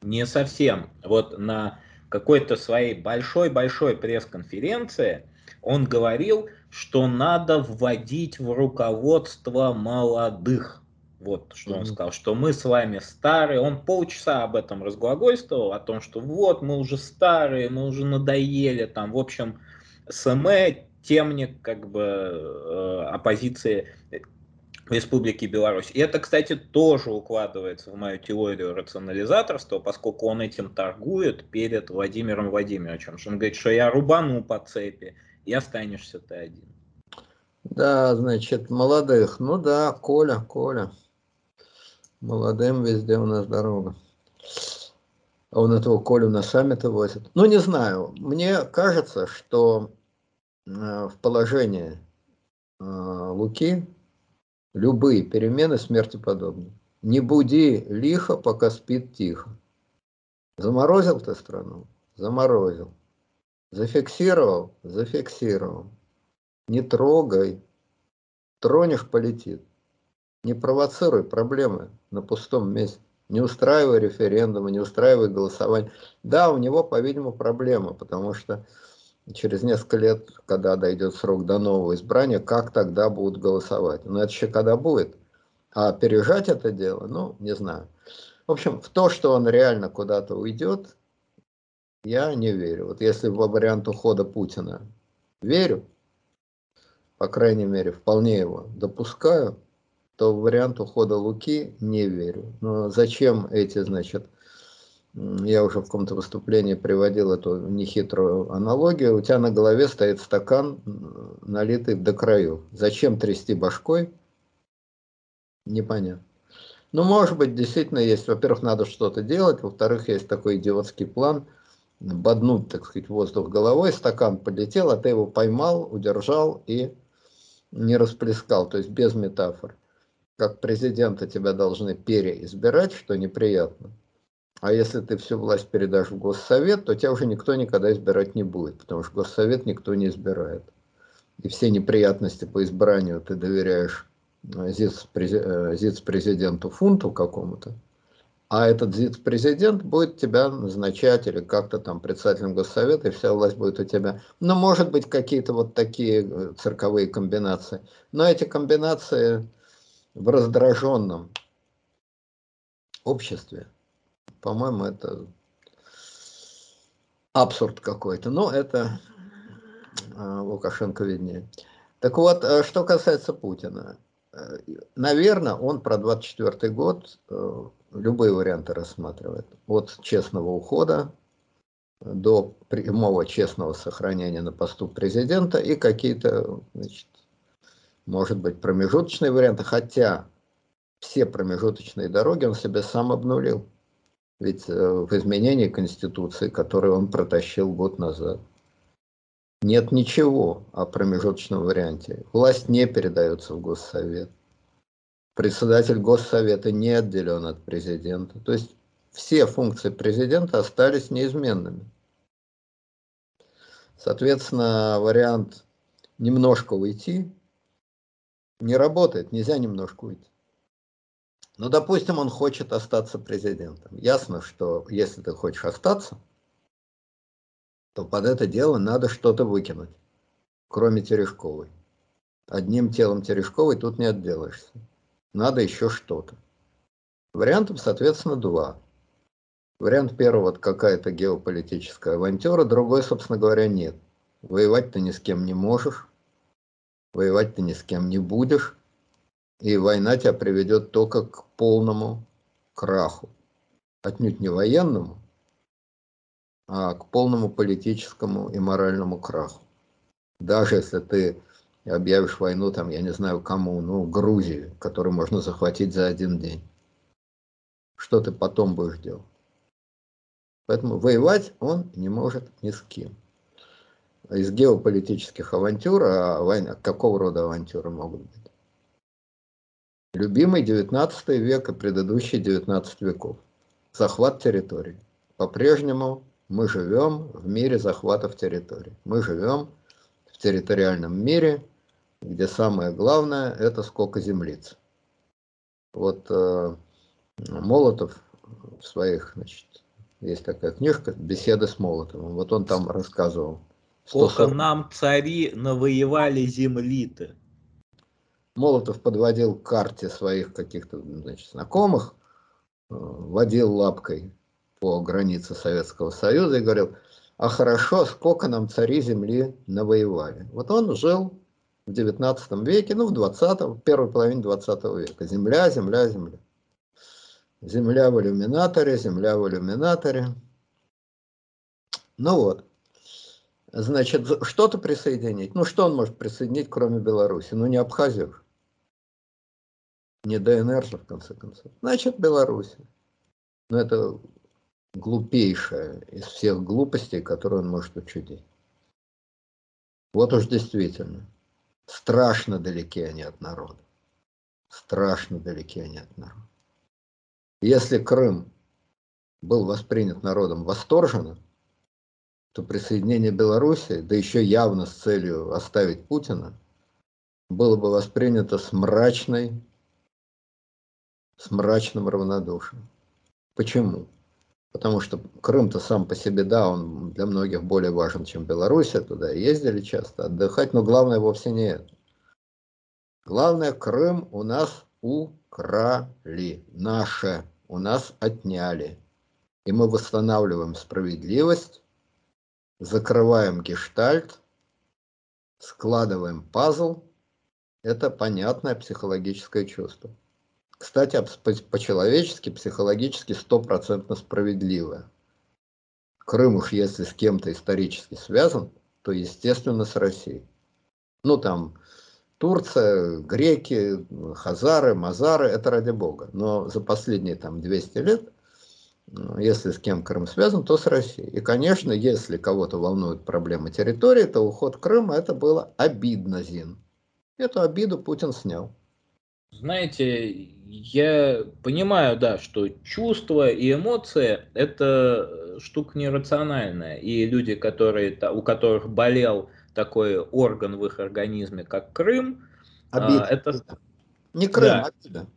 Не совсем. Вот на какой-то своей большой-большой пресс-конференции он говорил, что надо вводить в руководство молодых. Вот что mm-hmm. он сказал, что мы с вами старые. Он полчаса об этом разглагольствовал, о том, что вот мы уже старые, мы уже надоели, там, в общем, СМЭ темник как бы э, оппозиции Республики Беларусь. И это, кстати, тоже укладывается в мою теорию рационализаторства, поскольку он этим торгует перед Владимиром Владимировичем. Что он говорит, что я рубану по цепи, и останешься ты один. Да, значит, молодых. Ну да, Коля, Коля. Молодым везде у нас дорога. А он этого Колю на саммиты возит. Ну, не знаю. Мне кажется, что э, в положении э, Луки любые перемены смерти подобны. Не буди лихо, пока спит тихо. Заморозил ты страну? Заморозил. Зафиксировал? Зафиксировал. Не трогай. Тронешь, полетит. Не провоцируй проблемы на пустом месте. Не устраивай референдумы, не устраивай голосование. Да, у него, по-видимому, проблема, потому что через несколько лет, когда дойдет срок до нового избрания, как тогда будут голосовать? Но это еще когда будет. А опережать это дело, ну, не знаю. В общем, в то, что он реально куда-то уйдет, я не верю. Вот если во вариант ухода Путина верю, по крайней мере, вполне его допускаю, то в вариант ухода Луки не верю. Но зачем эти, значит, я уже в каком-то выступлении приводил эту нехитрую аналогию, у тебя на голове стоит стакан, налитый до краю. Зачем трясти башкой? Непонятно. Ну, может быть, действительно есть, во-первых, надо что-то делать, во-вторых, есть такой идиотский план, боднуть, так сказать, воздух головой, стакан полетел, а ты его поймал, удержал и не расплескал, то есть без метафор как президента тебя должны переизбирать, что неприятно. А если ты всю власть передашь в Госсовет, то тебя уже никто никогда избирать не будет, потому что Госсовет никто не избирает. И все неприятности по избранию ты доверяешь э, ЗИЦ-президенту э, Фунту какому-то, а этот ЗИЦ-президент будет тебя назначать или как-то там председателем Госсовета, и вся власть будет у тебя. Ну, может быть, какие-то вот такие э, цирковые комбинации. Но эти комбинации в раздраженном обществе, по-моему, это абсурд какой-то. Но это а, Лукашенко виднее. Так вот, а что касается Путина. Э, наверное, он про 24 год э, любые варианты рассматривает. От честного ухода до прямого честного сохранения на посту президента и какие-то значит, может быть, промежуточные варианты, хотя все промежуточные дороги он себе сам обнулил. Ведь э, в изменении Конституции, которое он протащил год назад, нет ничего о промежуточном варианте. Власть не передается в Госсовет. Председатель Госсовета не отделен от президента. То есть все функции президента остались неизменными. Соответственно, вариант немножко уйти не работает, нельзя немножко уйти. Ну, допустим, он хочет остаться президентом. Ясно, что если ты хочешь остаться, то под это дело надо что-то выкинуть, кроме Терешковой. Одним телом Терешковой тут не отделаешься. Надо еще что-то. Вариантов, соответственно, два. Вариант первый, вот какая-то геополитическая авантюра, другой, собственно говоря, нет. Воевать ты ни с кем не можешь, воевать ты ни с кем не будешь, и война тебя приведет только к полному краху. Отнюдь не военному, а к полному политическому и моральному краху. Даже если ты объявишь войну, там, я не знаю кому, ну, Грузии, которую можно захватить за один день. Что ты потом будешь делать? Поэтому воевать он не может ни с кем из геополитических авантюр, а война, какого рода авантюры могут быть? Любимый 19 век и предыдущий 19 веков. Захват территорий. По-прежнему мы живем в мире захватов территорий. Мы живем в территориальном мире, где самое главное это сколько землиц. Вот э, Молотов в своих, значит, есть такая книжка «Беседы с Молотовым». Вот он там рассказывал Сколько нам цари навоевали земли-то. Молотов подводил к карте своих каких-то значит, знакомых, э, водил лапкой по границе Советского Союза и говорил, а хорошо, сколько нам цари земли навоевали. Вот он жил в 19 веке, ну в 20 в первой половине 20 века. Земля, земля, земля. Земля в иллюминаторе, земля в иллюминаторе. Ну вот. Значит, что-то присоединить. Ну, что он может присоединить, кроме Беларуси? Ну, не Абхазию. Не ДНР же, в конце концов. Значит, Беларусь. Но это глупейшая из всех глупостей, которые он может учудить. Вот уж действительно, страшно далеки они от народа. Страшно далеки они от народа. Если Крым был воспринят народом восторженно, то присоединение Беларуси, да еще явно с целью оставить Путина, было бы воспринято с мрачной, с мрачным равнодушием. Почему? Потому что Крым-то сам по себе, да, он для многих более важен, чем Белоруссия, туда ездили часто отдыхать, но главное вовсе не это. Главное, Крым у нас украли, наше, у нас отняли. И мы восстанавливаем справедливость, закрываем гештальт, складываем пазл. Это понятное психологическое чувство. Кстати, по-человечески, психологически стопроцентно справедливое. Крым уж если с кем-то исторически связан, то естественно с Россией. Ну там Турция, греки, хазары, мазары, это ради бога. Но за последние там 200 лет, если с кем Крым связан, то с Россией. И, конечно, если кого-то волнует проблема территории, то уход Крыма это было обидно, Зин. Эту обиду Путин снял. Знаете, я понимаю, да, что чувства и эмоции – это штука нерациональная. И люди, которые, у которых болел такой орган в их организме, как Крым, а, обида. это... Не Крым, да. обида.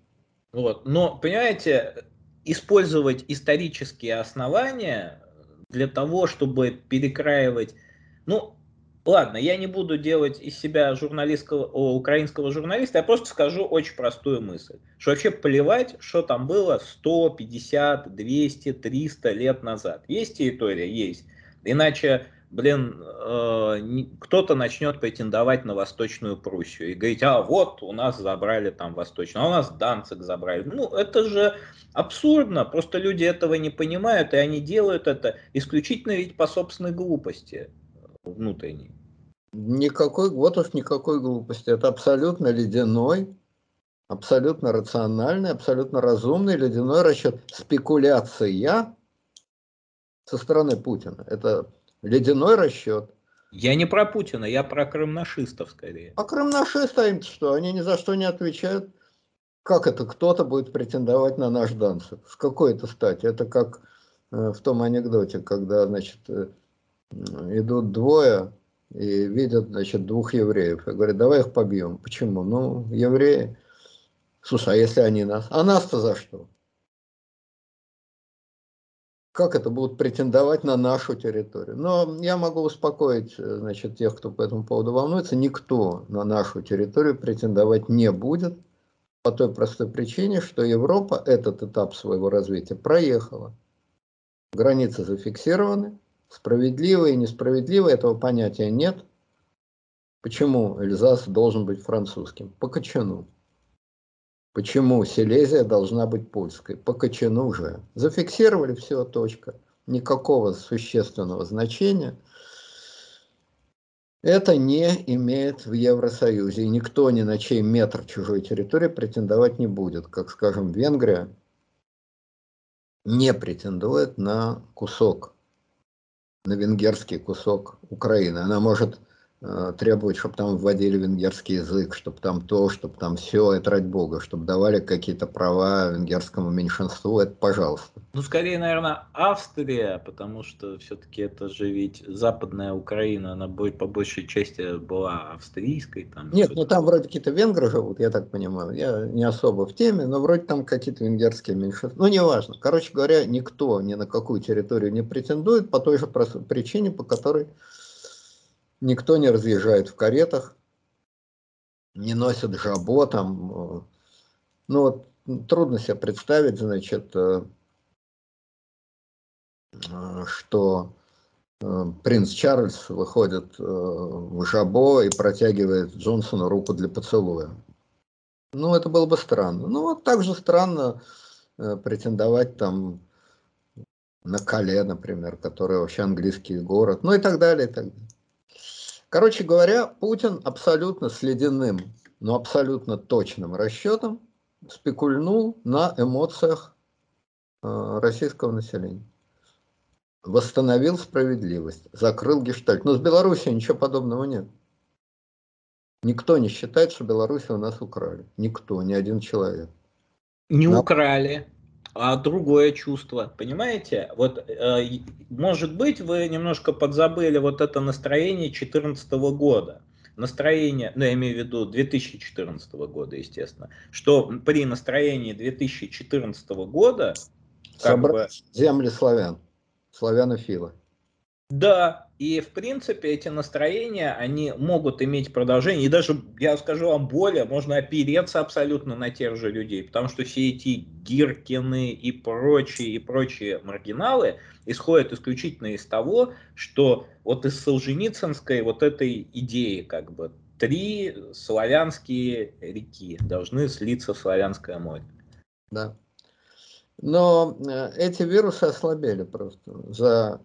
Вот. Но, понимаете, использовать исторические основания для того, чтобы перекраивать... Ну, Ладно, я не буду делать из себя журналистского, о, украинского журналиста, я просто скажу очень простую мысль. Что вообще плевать, что там было 100, 50, 200, 300 лет назад. Есть территория? Есть. Иначе, блин, э, кто-то начнет претендовать на Восточную Пруссию и говорить, а вот у нас забрали там Восточную, а у нас Данцик забрали. Ну, это же абсурдно, просто люди этого не понимают, и они делают это исключительно ведь по собственной глупости внутренней. Никакой, вот уж никакой глупости. Это абсолютно ледяной, абсолютно рациональный, абсолютно разумный ледяной расчет. Спекуляция со стороны Путина. Это ледяной расчет. Я не про Путина, я про крымнашистов скорее. А крымнашисты им что? Они ни за что не отвечают. Как это кто-то будет претендовать на наш Данцев? С какой это стати? Это как э, в том анекдоте, когда, значит, э, идут двое, и видят, значит, двух евреев. И говорят, давай их побьем. Почему? Ну, евреи. Слушай, а если они нас? А нас-то за что? Как это будут претендовать на нашу территорию? Но я могу успокоить, значит, тех, кто по этому поводу волнуется. Никто на нашу территорию претендовать не будет по той простой причине, что Европа этот этап своего развития проехала. Границы зафиксированы, Справедливо и несправедливо этого понятия нет. Почему Эльзас должен быть французским? По Кочану. Почему Силезия должна быть польской? По Кочану же. Зафиксировали все, точка. Никакого существенного значения это не имеет в Евросоюзе. И никто ни на чей метр чужой территории претендовать не будет. Как, скажем, Венгрия не претендует на кусок на венгерский кусок Украины. Она может требовать, чтобы там вводили венгерский язык, чтобы там то, чтобы там все, это ради бога, чтобы давали какие-то права венгерскому меньшинству, это пожалуйста. Ну, скорее, наверное, Австрия, потому что все-таки это же ведь западная Украина, она по большей части была австрийской. Там, Нет, ну там вроде какие-то венгры живут, я так понимаю, я не особо в теме, но вроде там какие-то венгерские меньшинства, ну, неважно. Короче говоря, никто ни на какую территорию не претендует по той же причине, по которой никто не разъезжает в каретах, не носят жабо там. Э, ну, вот, трудно себе представить, значит, э, э, что принц Чарльз выходит в жабо и протягивает Джонсону руку для поцелуя. Ну, это было бы странно. Ну, вот так же странно претендовать там на Кале, например, который вообще английский город, ну и так далее, и так далее. Короче говоря, Путин абсолютно с ледяным, но абсолютно точным расчетом спекульнул на эмоциях э, российского населения. Восстановил справедливость, закрыл гештальт. Но с Беларусью ничего подобного нет. Никто не считает, что Беларусь у нас украли. Никто, ни один человек. Не Но... украли, а другое чувство, понимаете? Вот, э, может быть, вы немножко подзабыли вот это настроение 2014 года настроение, ну я имею в виду 2014 года, естественно, что при настроении 2014 года... Как бы, земли славян, славянофилы. Да, и в принципе эти настроения, они могут иметь продолжение, и даже, я скажу вам более, можно опереться абсолютно на тех же людей, потому что все эти Гиркины и прочие, и прочие маргиналы исходят исключительно из того, что вот из Солженицынской вот этой идеи, как бы, три славянские реки должны слиться в Славянское море. Да. Но э, эти вирусы ослабели просто за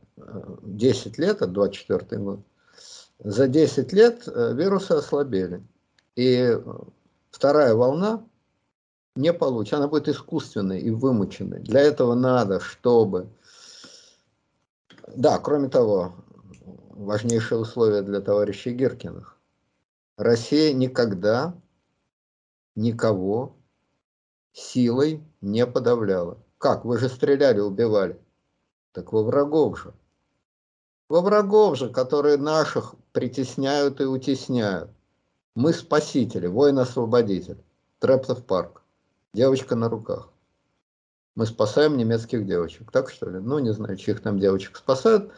10 э, лет, от 24 год. За 10 лет э, вирусы ослабели. И вторая волна не получится. Она будет искусственной и вымученной. Для этого надо, чтобы... Да, кроме того, важнейшее условие для товарищей Гиркиных. Россия никогда никого силой не подавляла. Как? Вы же стреляли, убивали. Так во врагов же. Во врагов же, которые наших притесняют и утесняют. Мы спасители, воин-освободитель. Трептов парк. Девочка на руках. Мы спасаем немецких девочек. Так что ли? Ну, не знаю, чьих там девочек спасают.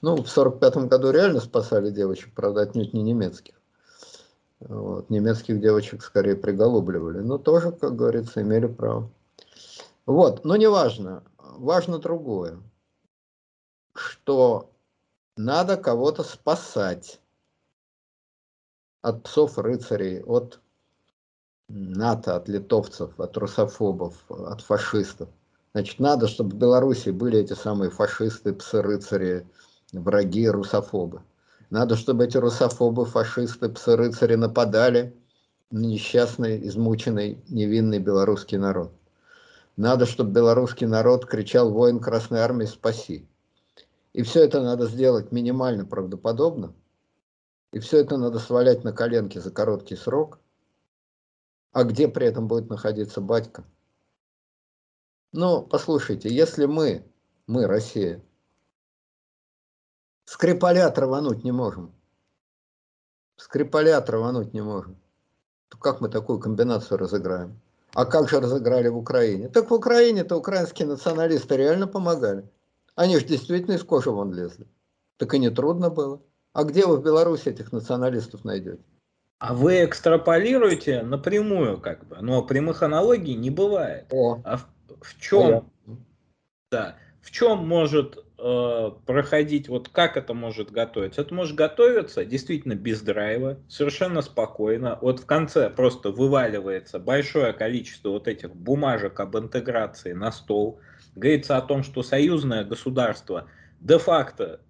Ну, в сорок пятом году реально спасали девочек, правда, отнюдь не немецких. Вот. Немецких девочек скорее приголубливали, но тоже, как говорится, имели право. Вот, но не важно, важно другое, что надо кого-то спасать от псов рыцарей, от НАТО, от литовцев, от русофобов, от фашистов. Значит, надо, чтобы в Беларуси были эти самые фашисты, псы-рыцари, враги, русофобы. Надо, чтобы эти русофобы, фашисты, псы-рыцари нападали на несчастный, измученный, невинный белорусский народ. Надо, чтобы белорусский народ кричал «Воин Красной Армии, спаси!». И все это надо сделать минимально правдоподобно. И все это надо свалять на коленки за короткий срок. А где при этом будет находиться батька? Ну, послушайте, если мы, мы, Россия, Скрипаля рвануть не можем. Скрипаля рвануть не можем. То как мы такую комбинацию разыграем? А как же разыграли в Украине? Так в Украине-то украинские националисты реально помогали. Они же действительно из кожи вон лезли. Так и не трудно было. А где вы в Беларуси этих националистов найдете? А вы экстраполируете напрямую, как бы, но прямых аналогий не бывает. О. А в, в чем, а да, в чем может Э, проходить, вот как это может готовиться? Это может готовиться действительно без драйва, совершенно спокойно. Вот в конце просто вываливается большое количество вот этих бумажек об интеграции на стол. Говорится о том, что союзное государство де-факто,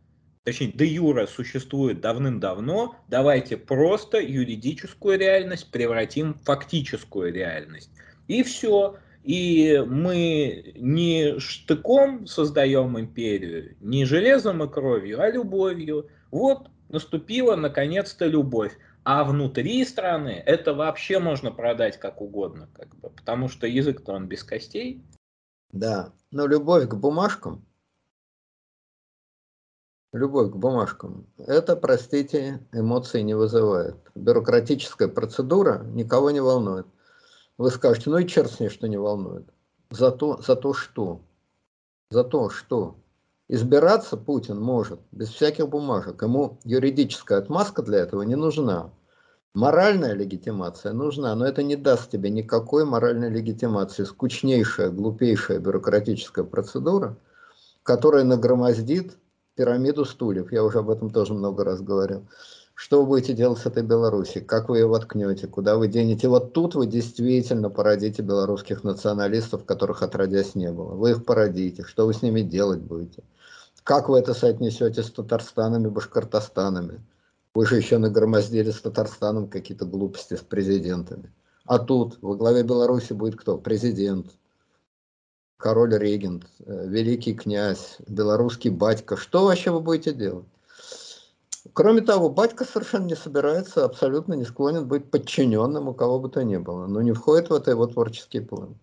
точнее де юра существует давным-давно. Давайте просто юридическую реальность превратим в фактическую реальность. И все. И мы не штыком создаем империю, не железом и кровью, а любовью. Вот наступила наконец-то любовь. А внутри страны это вообще можно продать как угодно, как бы, потому что язык-то он без костей. Да, но любовь к бумажкам, любовь к бумажкам, это, простите, эмоции не вызывает. Бюрократическая процедура никого не волнует. Вы скажете, ну и черт с ней, что не волнует. За то, за то что? За то, что избираться Путин может без всяких бумажек. Ему юридическая отмазка для этого не нужна. Моральная легитимация нужна, но это не даст тебе никакой моральной легитимации. Скучнейшая, глупейшая бюрократическая процедура, которая нагромоздит пирамиду стульев. Я уже об этом тоже много раз говорил. Что вы будете делать с этой Беларуси? Как вы ее воткнете? Куда вы денете? Вот тут вы действительно породите белорусских националистов, которых отродясь не было. Вы их породите. Что вы с ними делать будете? Как вы это соотнесете с Татарстанами, Башкортостанами? Вы же еще нагромоздили с Татарстаном какие-то глупости с президентами. А тут во главе Беларуси будет кто? Президент, король-регент, э, великий князь, белорусский батька. Что вообще вы будете делать? Кроме того, батька совершенно не собирается, абсолютно не склонен быть подчиненным у кого бы то ни было, но не входит в это его творческий план.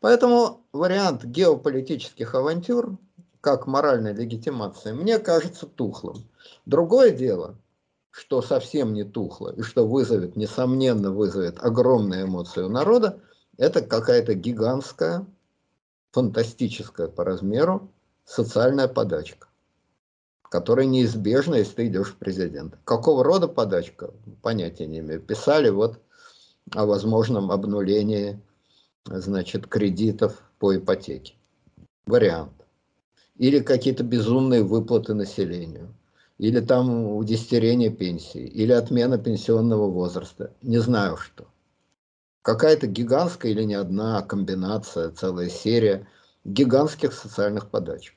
Поэтому вариант геополитических авантюр, как моральной легитимации, мне кажется тухлым. Другое дело, что совсем не тухло и что вызовет, несомненно вызовет огромные эмоции у народа, это какая-то гигантская, фантастическая по размеру социальная подачка которая неизбежна, если ты идешь в президент. Какого рода подачка? Понятия не имею. Писали вот о возможном обнулении значит, кредитов по ипотеке. Вариант. Или какие-то безумные выплаты населению. Или там удестерение пенсии. Или отмена пенсионного возраста. Не знаю что. Какая-то гигантская или не одна комбинация, целая серия гигантских социальных подачек.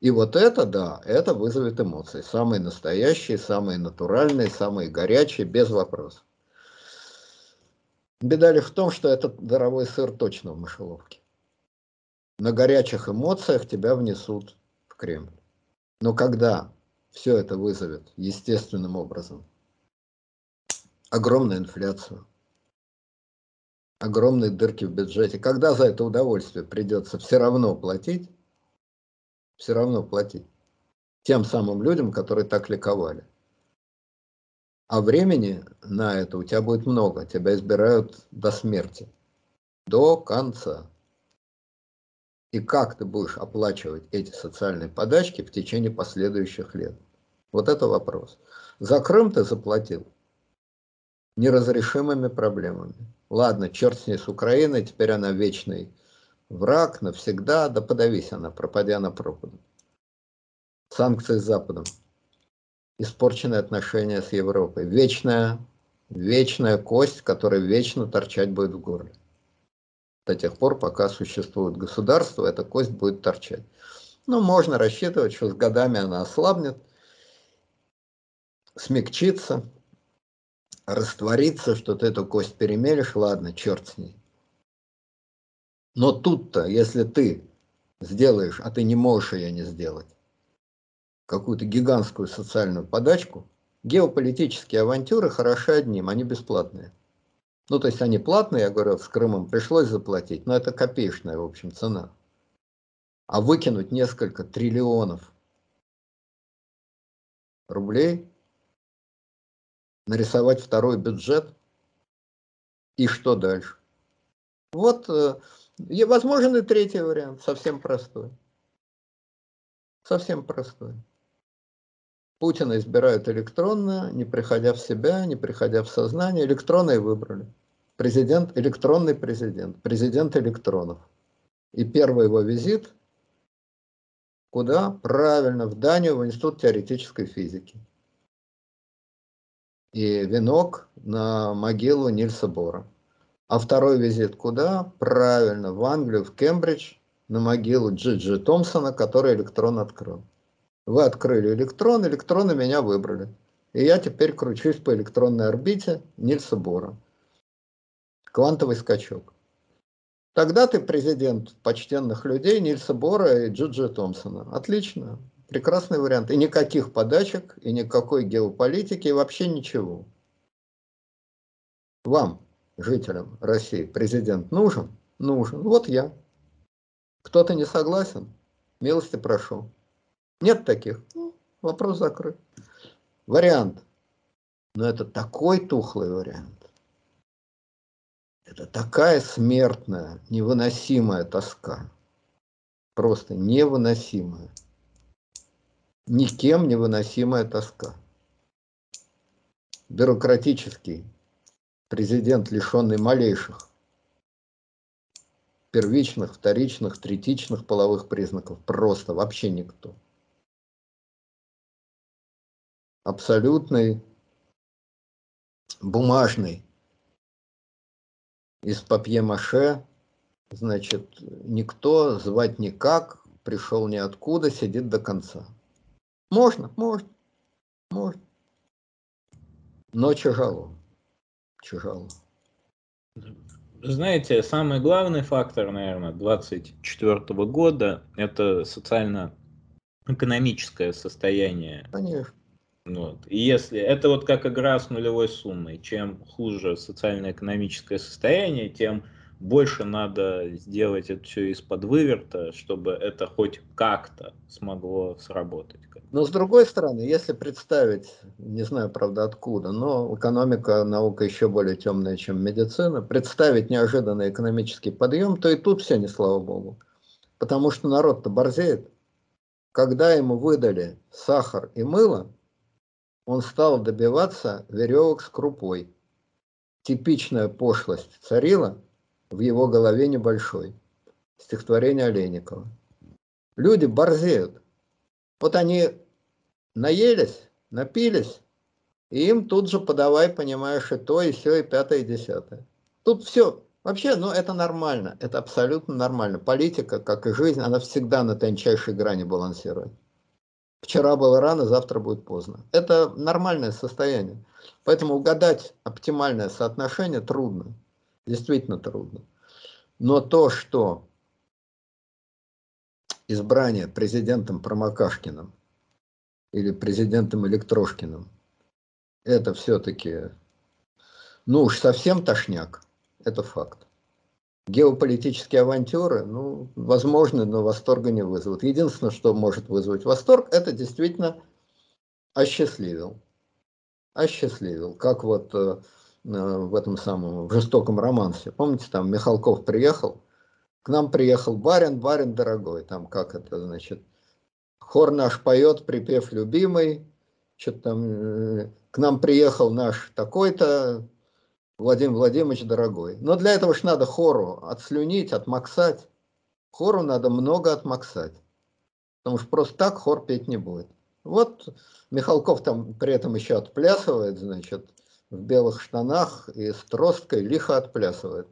И вот это, да, это вызовет эмоции. Самые настоящие, самые натуральные, самые горячие, без вопросов. Беда ли в том, что этот даровой сыр точно в мышеловке. На горячих эмоциях тебя внесут в Кремль. Но когда все это вызовет естественным образом огромную инфляцию, огромные дырки в бюджете, когда за это удовольствие придется все равно платить, все равно платить. Тем самым людям, которые так ликовали. А времени на это у тебя будет много. Тебя избирают до смерти. До конца. И как ты будешь оплачивать эти социальные подачки в течение последующих лет? Вот это вопрос. За Крым ты заплатил неразрешимыми проблемами. Ладно, черт с ней с Украиной, теперь она вечный Враг навсегда, да подавись она, пропадя на пропаду. Санкции с Западом. Испорченные отношения с Европой. Вечная, вечная кость, которая вечно торчать будет в горле. До тех пор, пока существует государство, эта кость будет торчать. Но можно рассчитывать, что с годами она ослабнет, смягчится, растворится, что ты эту кость перемелешь, ладно, черт с ней. Но тут-то, если ты сделаешь, а ты не можешь ее не сделать, какую-то гигантскую социальную подачку, геополитические авантюры хороши одним, они бесплатные. Ну, то есть они платные, я говорю, с Крымом пришлось заплатить, но это копеечная, в общем, цена. А выкинуть несколько триллионов рублей, нарисовать второй бюджет, и что дальше? Вот э, и возможен и третий вариант, совсем простой. Совсем простой. Путина избирают электронно, не приходя в себя, не приходя в сознание. Электронно и выбрали. Президент, электронный президент, президент электронов. И первый его визит куда? Правильно, в Данию, в Институт теоретической физики. И венок на могилу Нильса Бора. А второй визит куда? Правильно, в Англию, в Кембридж, на могилу Джиджи Джи Томпсона, который электрон открыл. Вы открыли электрон, электроны меня выбрали. И я теперь кручусь по электронной орбите Нильса Бора. Квантовый скачок. Тогда ты президент почтенных людей Нильса Бора и Джиджи Джи Томпсона. Отлично. Прекрасный вариант. И никаких подачек, и никакой геополитики, и вообще ничего. Вам жителям России президент нужен? Нужен. Вот я. Кто-то не согласен? Милости прошу. Нет таких? Ну, вопрос закрыт. Вариант. Но это такой тухлый вариант. Это такая смертная, невыносимая тоска. Просто невыносимая. Никем невыносимая тоска. Бюрократический президент, лишенный малейших первичных, вторичных, третичных половых признаков. Просто вообще никто. Абсолютный бумажный из папье-маше, значит, никто звать никак, пришел ниоткуда, сидит до конца. Можно, можно, можно. Но тяжело. Чужого. Знаете, самый главный фактор, наверное, 2024 года – это социально-экономическое состояние. Конечно. Вот. И если это вот как игра с нулевой суммой, чем хуже социально-экономическое состояние, тем больше надо сделать это все из-под выверта, чтобы это хоть как-то смогло сработать. Но с другой стороны, если представить, не знаю, правда, откуда, но экономика, наука еще более темная, чем медицина, представить неожиданный экономический подъем, то и тут все не слава богу. Потому что народ-то борзеет. Когда ему выдали сахар и мыло, он стал добиваться веревок с крупой. Типичная пошлость царила в его голове небольшой. Стихотворение Олейникова. Люди борзеют. Вот они наелись, напились, и им тут же подавай, понимаешь, и то, и все, и пятое, и десятое. Тут все, вообще, ну это нормально, это абсолютно нормально. Политика, как и жизнь, она всегда на тончайшей грани балансирует. Вчера было рано, завтра будет поздно. Это нормальное состояние. Поэтому угадать оптимальное соотношение трудно. Действительно трудно. Но то, что избрание президентом Промокашкиным или президентом Электрошкиным, это все-таки, ну уж совсем тошняк, это факт. Геополитические авантюры, ну, возможно, но восторга не вызовут. Единственное, что может вызвать восторг, это действительно осчастливил. Осчастливил. Как вот э, в этом самом в жестоком романсе. Помните, там Михалков приехал, к нам приехал барин, барин дорогой, там как это значит, хор наш поет, припев любимый, что-то там, э, к нам приехал наш такой-то, Владимир Владимирович дорогой. Но для этого ж надо хору отслюнить, отмаксать. Хору надо много отмаксать. Потому что просто так хор петь не будет. Вот Михалков там при этом еще отплясывает, значит, в белых штанах и с тросткой лихо отплясывает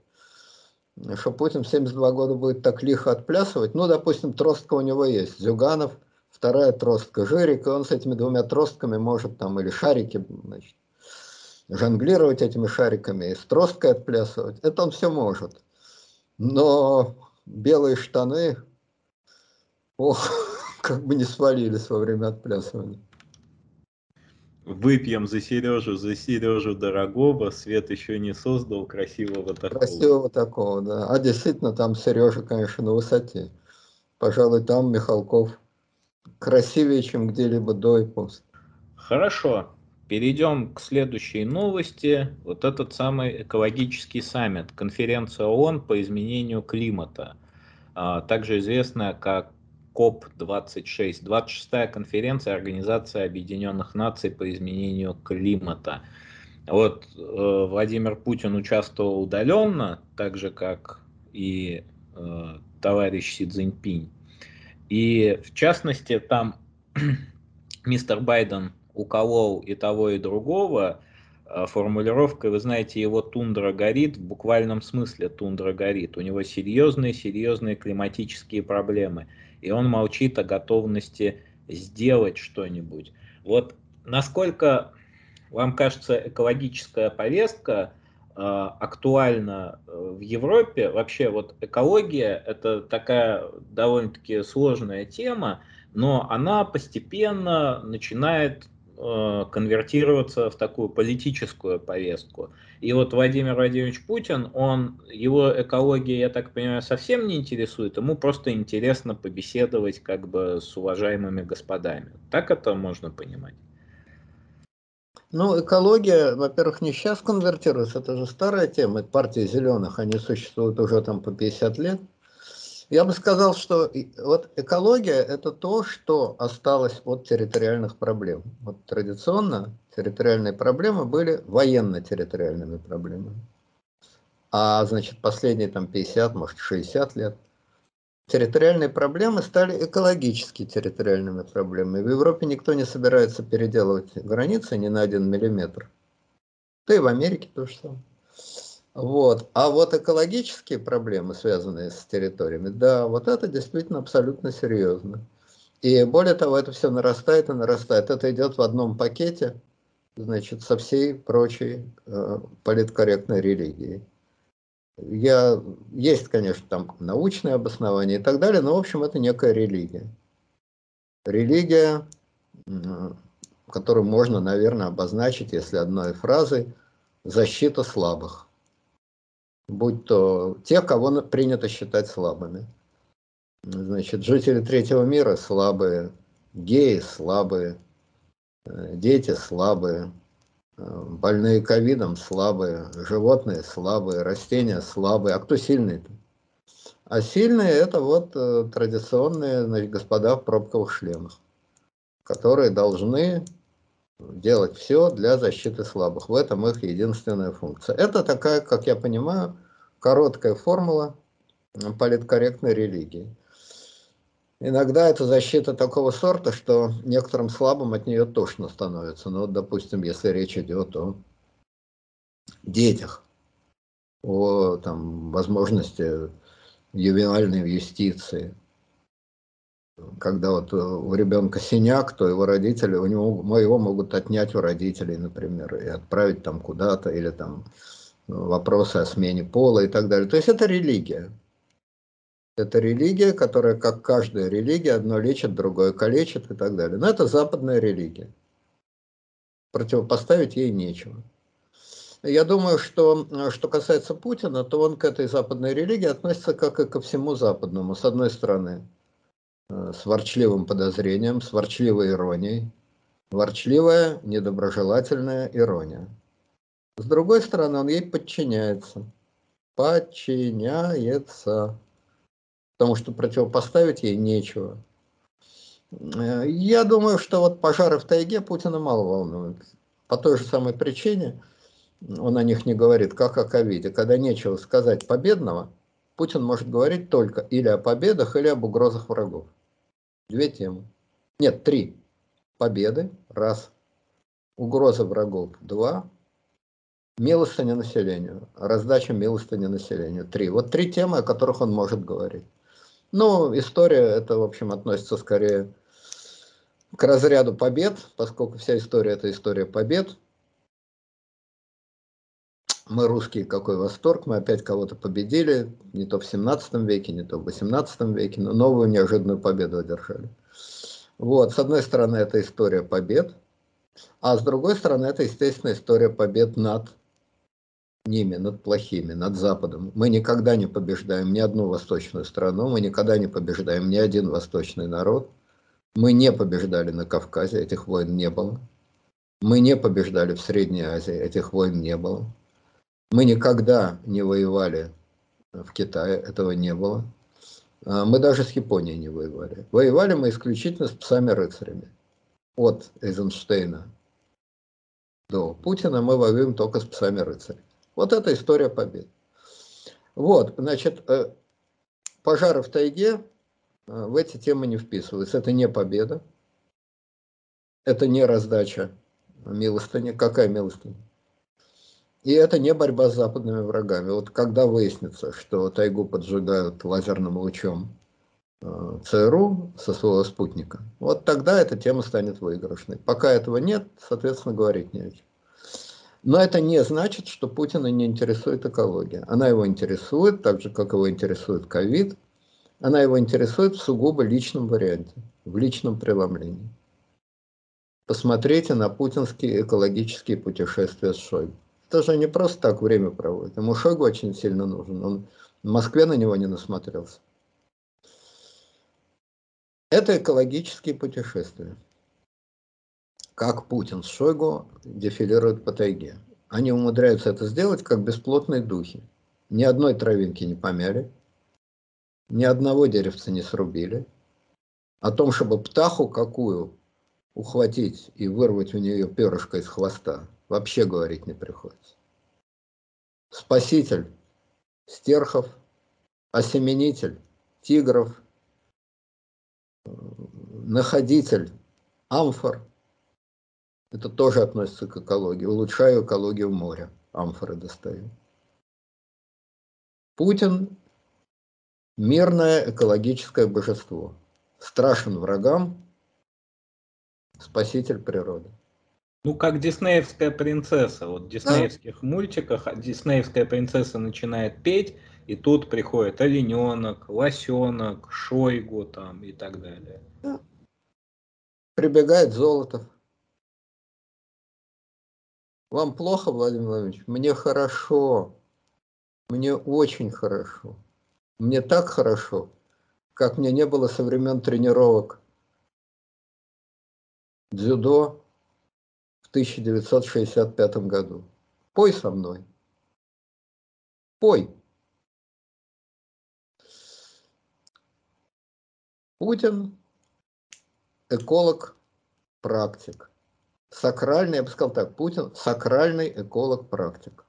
что Путин в 72 года будет так лихо отплясывать. Ну, допустим, тростка у него есть. Зюганов, вторая тростка Жирик, и он с этими двумя тростками может там, или шарики, значит, жонглировать этими шариками и с тросткой отплясывать. Это он все может. Но белые штаны, ох, <laughs> как бы не свалились во время отплясывания. Выпьем за Сережу, за Сережу дорогого. Свет еще не создал красивого такого. Красивого такого, да. А действительно, там Сережа, конечно, на высоте. Пожалуй, там Михалков красивее, чем где-либо до и после. Хорошо. Перейдем к следующей новости. Вот этот самый экологический саммит, конференция ООН по изменению климата, а, также известная как COP-26, 26-я конференция Организации Объединенных Наций по изменению климата. Вот э, Владимир Путин участвовал удаленно, так же как и э, товарищ Си Цзиньпин. И в частности там <clears throat> мистер Байден уколол и того, и другого э, формулировкой, вы знаете, его тундра горит, в буквальном смысле тундра горит. У него серьезные-серьезные климатические проблемы и он молчит о готовности сделать что-нибудь. Вот насколько вам кажется экологическая повестка э, актуальна э, в Европе? Вообще вот экология это такая довольно-таки сложная тема, но она постепенно начинает конвертироваться в такую политическую повестку. И вот Владимир Владимирович Путин, он, его экология, я так понимаю, совсем не интересует, ему просто интересно побеседовать как бы с уважаемыми господами. Так это можно понимать? Ну, экология, во-первых, не сейчас конвертируется, это же старая тема, это партия зеленых, они существуют уже там по 50 лет. Я бы сказал, что вот экология – это то, что осталось от территориальных проблем. Вот традиционно территориальные проблемы были военно-территориальными проблемами. А значит, последние там 50, может 60 лет территориальные проблемы стали экологически территориальными проблемами. В Европе никто не собирается переделывать границы ни на один миллиметр. Да и в Америке то же самое. Вот. А вот экологические проблемы, связанные с территориями, да, вот это действительно абсолютно серьезно. И более того, это все нарастает и нарастает. Это идет в одном пакете, значит, со всей прочей э, политкорректной религией. Я, есть, конечно, там научное обоснование и так далее, но, в общем, это некая религия. Религия, которую можно, наверное, обозначить, если одной фразой, защита слабых. Будь то те, кого принято считать слабыми. Значит, жители третьего мира слабые, геи слабые, э, дети слабые, э, больные ковидом слабые, животные слабые, растения слабые. А кто сильный? -то? А сильные это вот э, традиционные значит, господа в пробковых шлемах, которые должны делать все для защиты слабых. В этом их единственная функция. Это такая, как я понимаю, короткая формула политкорректной религии. Иногда это защита такого сорта, что некоторым слабым от нее тошно становится. Ну, допустим, если речь идет о детях, о там, возможности ювенальной юстиции. Когда вот у ребенка синяк, то его родители, у него, моего могут отнять у родителей, например, и отправить там куда-то, или там вопросы о смене пола и так далее. То есть это религия. Это религия, которая, как каждая религия, одно лечит, другое калечит и так далее. Но это западная религия. Противопоставить ей нечего. Я думаю, что э, что касается Путина, то он к этой западной религии относится как и ко всему западному. С одной стороны, э, с ворчливым подозрением, с ворчливой иронией. Ворчливая, недоброжелательная ирония. С другой стороны, он ей подчиняется. Подчиняется. Потому что противопоставить ей нечего. Э, я думаю, что вот пожары в тайге Путина мало волнуют. По той же самой причине – он о них не говорит, как о ковиде. Когда нечего сказать победного, Путин может говорить только или о победах, или об угрозах врагов. Две темы. Нет, три. Победы, раз. Угроза врагов, два. Милостыня населению, раздача милостыни населению, три. Вот три темы, о которых он может говорить. Ну, история, это, в общем, относится скорее к разряду побед, поскольку вся история – это история побед мы русские, какой восторг, мы опять кого-то победили, не то в 17 веке, не то в 18 веке, но новую неожиданную победу одержали. Вот, с одной стороны, это история побед, а с другой стороны, это, естественно, история побед над ними, над плохими, над Западом. Мы никогда не побеждаем ни одну восточную страну, мы никогда не побеждаем ни один восточный народ. Мы не побеждали на Кавказе, этих войн не было. Мы не побеждали в Средней Азии, этих войн не было. Мы никогда не воевали в Китае, этого не было. А, мы даже с Японией не воевали. Воевали мы исключительно с псами-рыцарями. От Эйзенштейна до Путина мы воюем только с псами-рыцарями. Вот это история побед. Вот, значит, э, пожары в тайге э, в эти темы не вписываются. Это не победа, это не раздача милостыни. Какая милостыня? И это не борьба с западными врагами. Вот когда выяснится, что тайгу поджигают лазерным лучом э, ЦРУ со своего спутника, вот тогда эта тема станет выигрышной. Пока этого нет, соответственно, говорить не о чем. Но это не значит, что Путина не интересует экология. Она его интересует, так же, как его интересует ковид. Она его интересует в сугубо личном варианте, в личном преломлении. Посмотрите на путинские экологические путешествия с Шойгу тоже не просто так время проводит. Ему Шойгу очень сильно нужен. Он в Москве на него не насмотрелся. Это экологические путешествия. Как Путин с Шойгу дефилируют по тайге. Они умудряются это сделать, как бесплотные духи. Ни одной травинки не помяли, ни одного деревца не срубили. О том, чтобы птаху какую ухватить и вырвать у нее перышко из хвоста, вообще говорить не приходится. Спаситель стерхов, осеменитель тигров, находитель амфор. Это тоже относится к экологии. Улучшаю экологию моря. Амфоры достаю. Путин – мирное экологическое божество. Страшен врагам, спаситель природы. Ну, как диснеевская принцесса. Вот в диснеевских да. мультиках диснеевская принцесса начинает петь, и тут приходит олененок, лосенок, шойгу там и так далее. Да. Прибегает золото. Вам плохо, Владимир Владимирович? Мне хорошо. Мне очень хорошо. Мне так хорошо, как мне не было со времен тренировок дзюдо 1965 году. Пой со мной. Пой. Путин – эколог, практик. Сакральный, я бы сказал так, Путин – сакральный эколог, практик.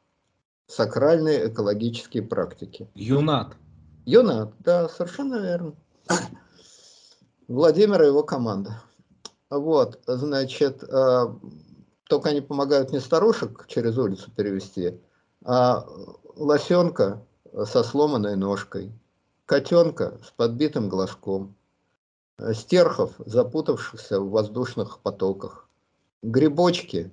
Сакральные экологические практики. Юнат. Юнат, да, совершенно верно. Владимир и его команда. Вот, значит, э, только они помогают не старушек через улицу перевести, а лосенка со сломанной ножкой, котенка с подбитым глазком, стерхов, запутавшихся в воздушных потоках, грибочки,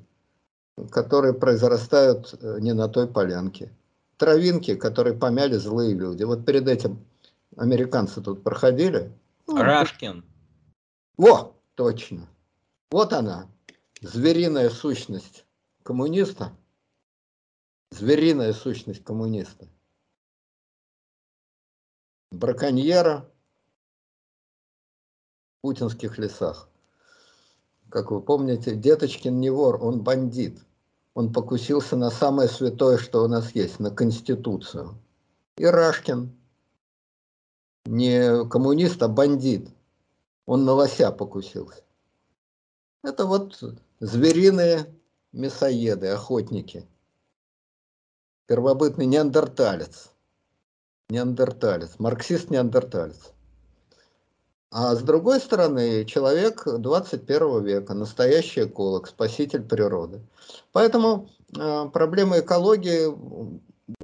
которые произрастают э, не на той полянке, травинки, которые помяли злые люди. Вот перед этим американцы тут проходили. Рашкин. Во! Точно. Вот она, звериная сущность коммуниста. Звериная сущность коммуниста. Браконьера в путинских лесах. Как вы помните, Деточкин не вор, он бандит. Он покусился на самое святое, что у нас есть, на Конституцию. И Рашкин не коммунист, а бандит. Он на лося покусился. Это вот звериные мясоеды, охотники. Первобытный неандерталец. Неандерталец, марксист-неандерталец. А с другой стороны, человек 21 века, настоящий эколог, спаситель природы. Поэтому э, проблема экологии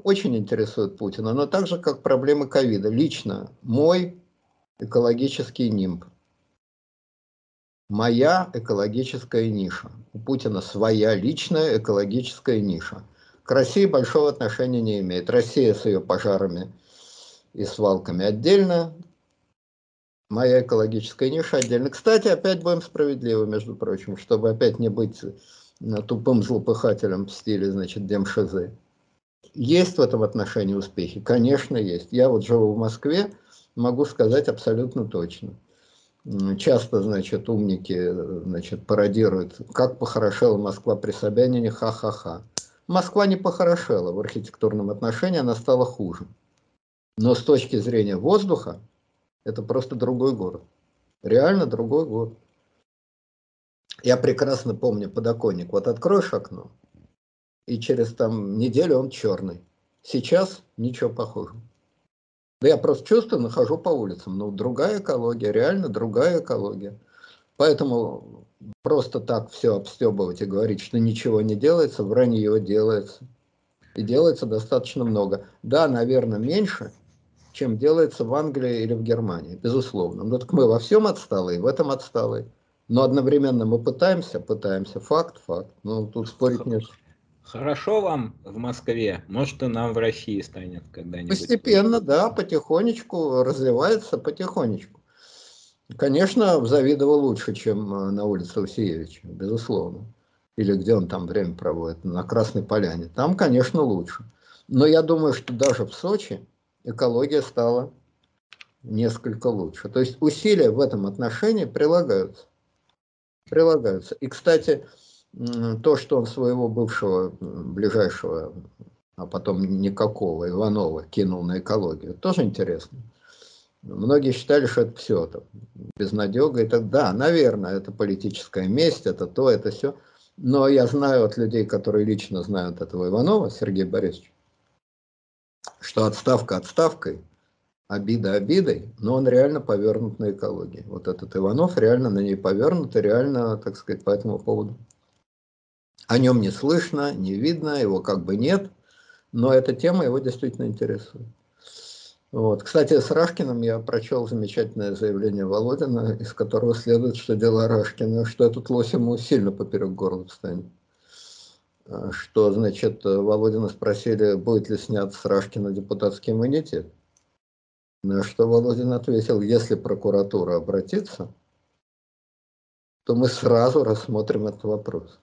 очень интересует Путина, но так же, как проблемы ковида. Лично мой экологический нимб – моя экологическая ниша. У Путина своя личная экологическая ниша. К России большого отношения не имеет. Россия с ее пожарами и свалками отдельно, моя экологическая ниша отдельно. Кстати, опять будем справедливы, между прочим, чтобы опять не быть тупым злопыхателем в стиле, значит, демшизы. Есть в этом отношении успехи? Конечно, есть. Я вот живу в Москве, могу сказать абсолютно точно часто, значит, умники, значит, пародируют, как похорошела Москва при Собянине, ха-ха-ха. Москва не похорошела в архитектурном отношении, она стала хуже. Но с точки зрения воздуха, это просто другой город. Реально другой город. Я прекрасно помню подоконник. Вот откроешь окно, и через там неделю он черный. Сейчас ничего похожего. Да я просто чувствую, нахожу по улицам. Ну, другая экология, реально другая экология. Поэтому просто так все обстебывать и говорить, что ничего не делается, вранье делается. И делается достаточно много. Да, наверное, меньше, чем делается в Англии или в Германии, безусловно. Но так мы во всем отсталые, в этом отсталые. Но одновременно мы пытаемся, пытаемся, факт, факт. Ну, тут спорить нет. Хорошо вам в Москве, может и нам в России станет когда-нибудь. Постепенно, да, потихонечку развивается, потихонечку. Конечно, в Завидово лучше, чем э, на улице Усиевича, безусловно. Или где он там время проводит, на Красной Поляне. Там, конечно, лучше. Но я думаю, что даже в Сочи экология стала несколько лучше. То есть усилия в этом отношении прилагаются. Прилагаются. И, кстати, то, что он своего бывшего, ближайшего, а потом никакого Иванова кинул на экологию, тоже интересно. Многие считали, что это все, там, безнадега и так Да, наверное, это политическая месть, это то, это все. Но я знаю от людей, которые лично знают этого Иванова, Сергея Борисовича, что отставка отставкой, обида обидой, но он реально повернут на экологии. Вот этот Иванов реально на ней повернут и реально, так сказать, по этому поводу о нем не слышно, не видно, его как бы нет, но эта тема его действительно интересует. Вот. Кстати, с Рашкиным я прочел замечательное заявление Володина, из которого следует, что дело Рашкина, что этот лось ему сильно поперек горла встанет. А, что, значит, Володина спросили, будет ли снят с Рашкина депутатский иммунитет. На что Володин ответил, если прокуратура обратится, то мы сразу рассмотрим этот вопрос.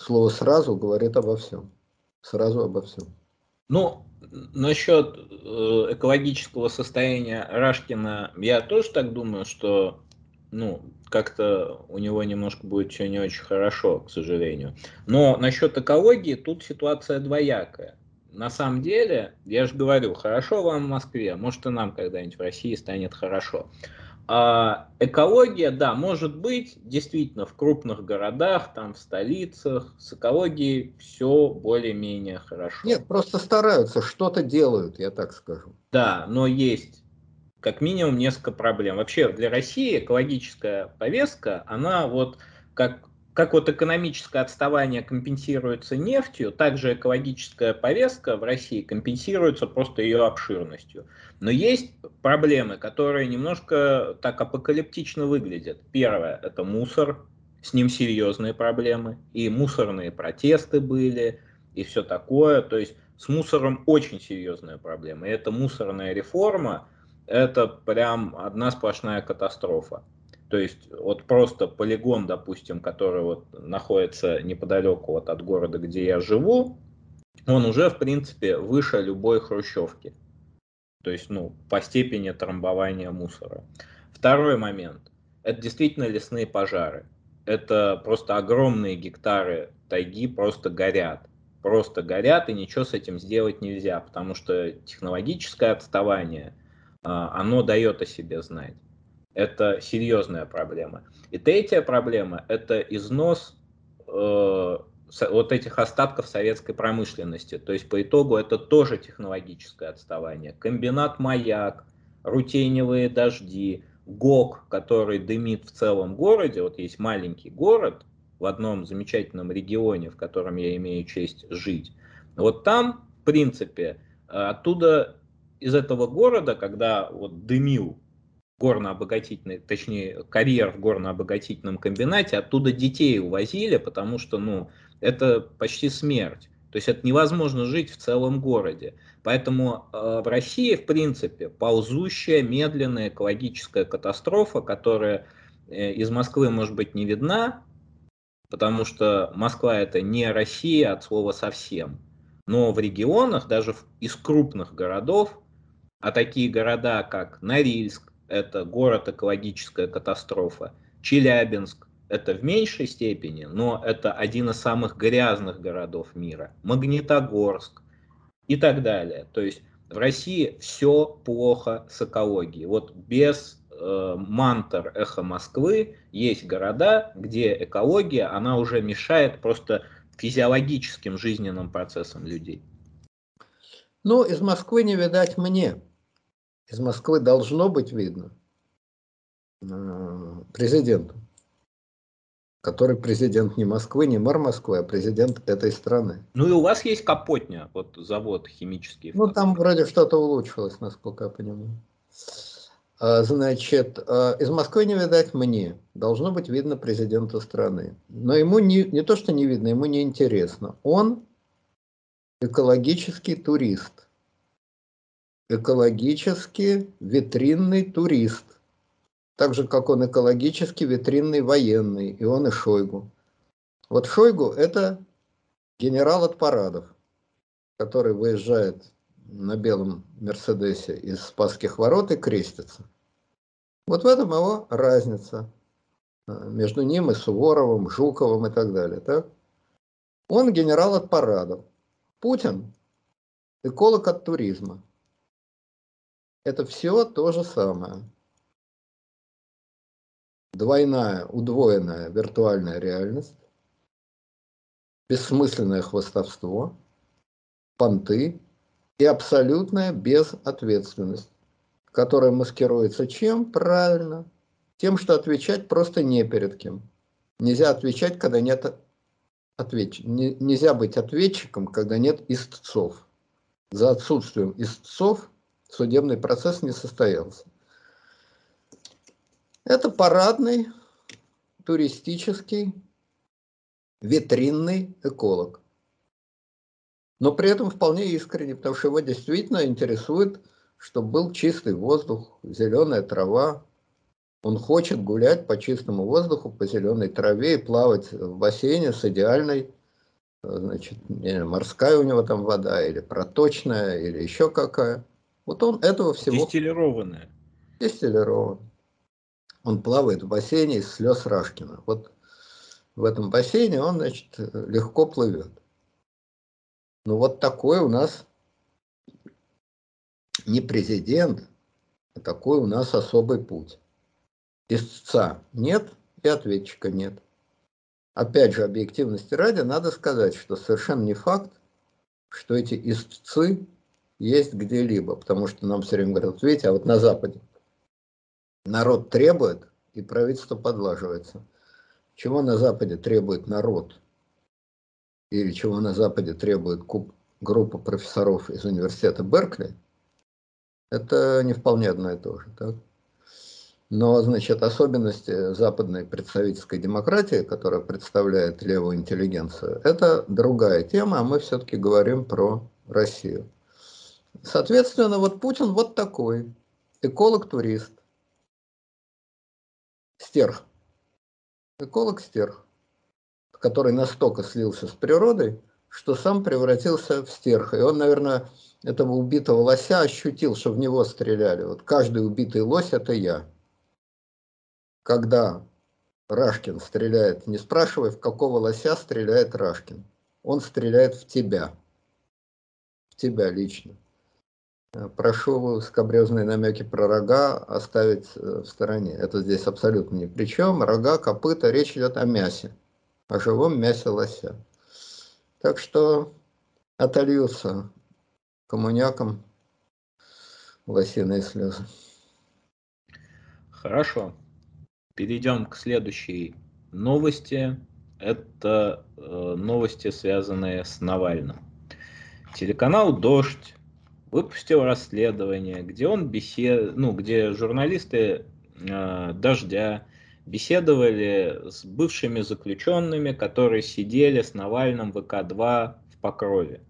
Слово «сразу» говорит обо всем. Сразу обо всем. Ну, насчет э, экологического состояния Рашкина, я тоже так думаю, что ну, как-то у него немножко будет все не очень хорошо, к сожалению. Но насчет экологии тут ситуация двоякая. На самом деле, я же говорю, хорошо вам в Москве, может и нам когда-нибудь в России станет хорошо. А экология, да, может быть, действительно в крупных городах, там в столицах, с экологией все более-менее хорошо. Нет, просто стараются, что-то делают, я так скажу. Да, но есть как минимум несколько проблем. Вообще для России экологическая повестка, она вот как как вот экономическое отставание компенсируется нефтью, также экологическая повестка в России компенсируется просто ее обширностью. Но есть проблемы, которые немножко так апокалиптично выглядят. Первое – это мусор, с ним серьезные проблемы, и мусорные протесты были, и все такое. То есть с мусором очень серьезная проблема. И эта мусорная реформа – это прям одна сплошная катастрофа. То есть вот просто полигон, допустим, который вот находится неподалеку вот от города, где я живу, он уже, в принципе, выше любой хрущевки. То есть, ну, по степени трамбования мусора. Второй момент. Это действительно лесные пожары. Это просто огромные гектары тайги просто горят. Просто горят, и ничего с этим сделать нельзя, потому что технологическое отставание, а, оно дает о себе знать. Это серьезная проблема. И третья проблема – это износ э, вот этих остатков советской промышленности. То есть по итогу это тоже технологическое отставание. Комбинат «Маяк», рутеневые дожди, ГОК, который дымит в целом городе. Вот есть маленький город в одном замечательном регионе, в котором я имею честь жить. Вот там, в принципе, оттуда из этого города, когда вот дымил горно-обогатительный, точнее, карьер в горно-обогатительном комбинате, оттуда детей увозили, потому что, ну, это почти смерть. То есть это невозможно жить в целом городе. Поэтому э, в России, в принципе, ползущая, медленная экологическая катастрофа, которая э, из Москвы, может быть, не видна, потому что Москва это не Россия от слова совсем. Но в регионах, даже в, из крупных городов, а такие города, как Норильск, это город экологическая катастрофа. Челябинск это в меньшей степени, но это один из самых грязных городов мира. Магнитогорск и так далее. То есть в России все плохо с экологией. Вот без э, мантр эхо Москвы есть города, где экология, она уже мешает просто физиологическим жизненным процессам людей. Ну, из Москвы не видать мне из Москвы должно быть видно э, президенту, который президент не Москвы, не мэр Москвы, а президент этой страны. Ну и у вас есть Капотня, вот завод химический. Ну там вроде что-то улучшилось, насколько я понимаю. А, значит, э, из Москвы не видать мне. Должно быть видно президента страны. Но ему не, не то, что не видно, ему не интересно. Он экологический турист экологически витринный турист. Так же, как он экологически витринный военный, и он и Шойгу. Вот Шойгу – это генерал от парадов, который выезжает на белом Мерседесе из Спасских ворот и крестится. Вот в этом его разница э, между ним и Суворовым, Жуковым и так далее. Так? Он генерал от парадов. Путин – эколог от туризма это все то же самое. Двойная, удвоенная виртуальная реальность, бессмысленное хвостовство, понты и абсолютная безответственность, которая маскируется чем? Правильно. Тем, что отвечать просто не перед кем. Нельзя отвечать, когда нет ответчика. Нельзя быть ответчиком, когда нет истцов. За отсутствием истцов Судебный процесс не состоялся. Это парадный, туристический, витринный эколог. Но при этом вполне искренне, потому что его действительно интересует, чтобы был чистый воздух, зеленая трава. Он хочет гулять по чистому воздуху, по зеленой траве и плавать в бассейне с идеальной, значит, морская у него там вода, или проточная, или еще какая. Вот он этого всего... Дистиллированная. Дистиллированная. Он плавает в бассейне из слез Рашкина. Вот в этом бассейне он, значит, легко плывет. Ну вот такой у нас не президент, а такой у нас особый путь. Истца нет и ответчика нет. Опять же, объективности ради, надо сказать, что совершенно не факт, что эти истцы есть где-либо, потому что нам все время говорят, видите, а вот на Западе народ требует, и правительство подлаживается. Чего на Западе требует народ? Или чего на Западе требует группа профессоров из университета Беркли? Это не вполне одно и то же. Так? Но, значит, особенности западной представительской демократии, которая представляет левую интеллигенцию, это другая тема, а мы все-таки говорим про Россию. Соответственно, вот Путин вот такой, эколог-турист, стерх эколог-стерх, который настолько слился с природой, что сам превратился в стерха. И он, наверное, этого убитого лося ощутил, что в него стреляли. Вот каждый убитый лось – это я. Когда Рашкин стреляет, не спрашивай, в какого лося стреляет Рашкин. Он стреляет в тебя. В тебя лично. Э, прошу скобрезные намеки про рога оставить э, в стороне. Это здесь абсолютно ни при чем. Рога, копыта, речь идет о мясе, о живом мясе лося. Так что отольются коммунякам лосиные слезы. Хорошо. Перейдем к следующей новости. Это э, новости, связанные с Навальным. Телеканал «Дождь» выпустил расследование, где он бесед... ну, где журналисты э, Дождя беседовали с бывшими заключенными, которые сидели с Навальным в ВК-2 в Покрове.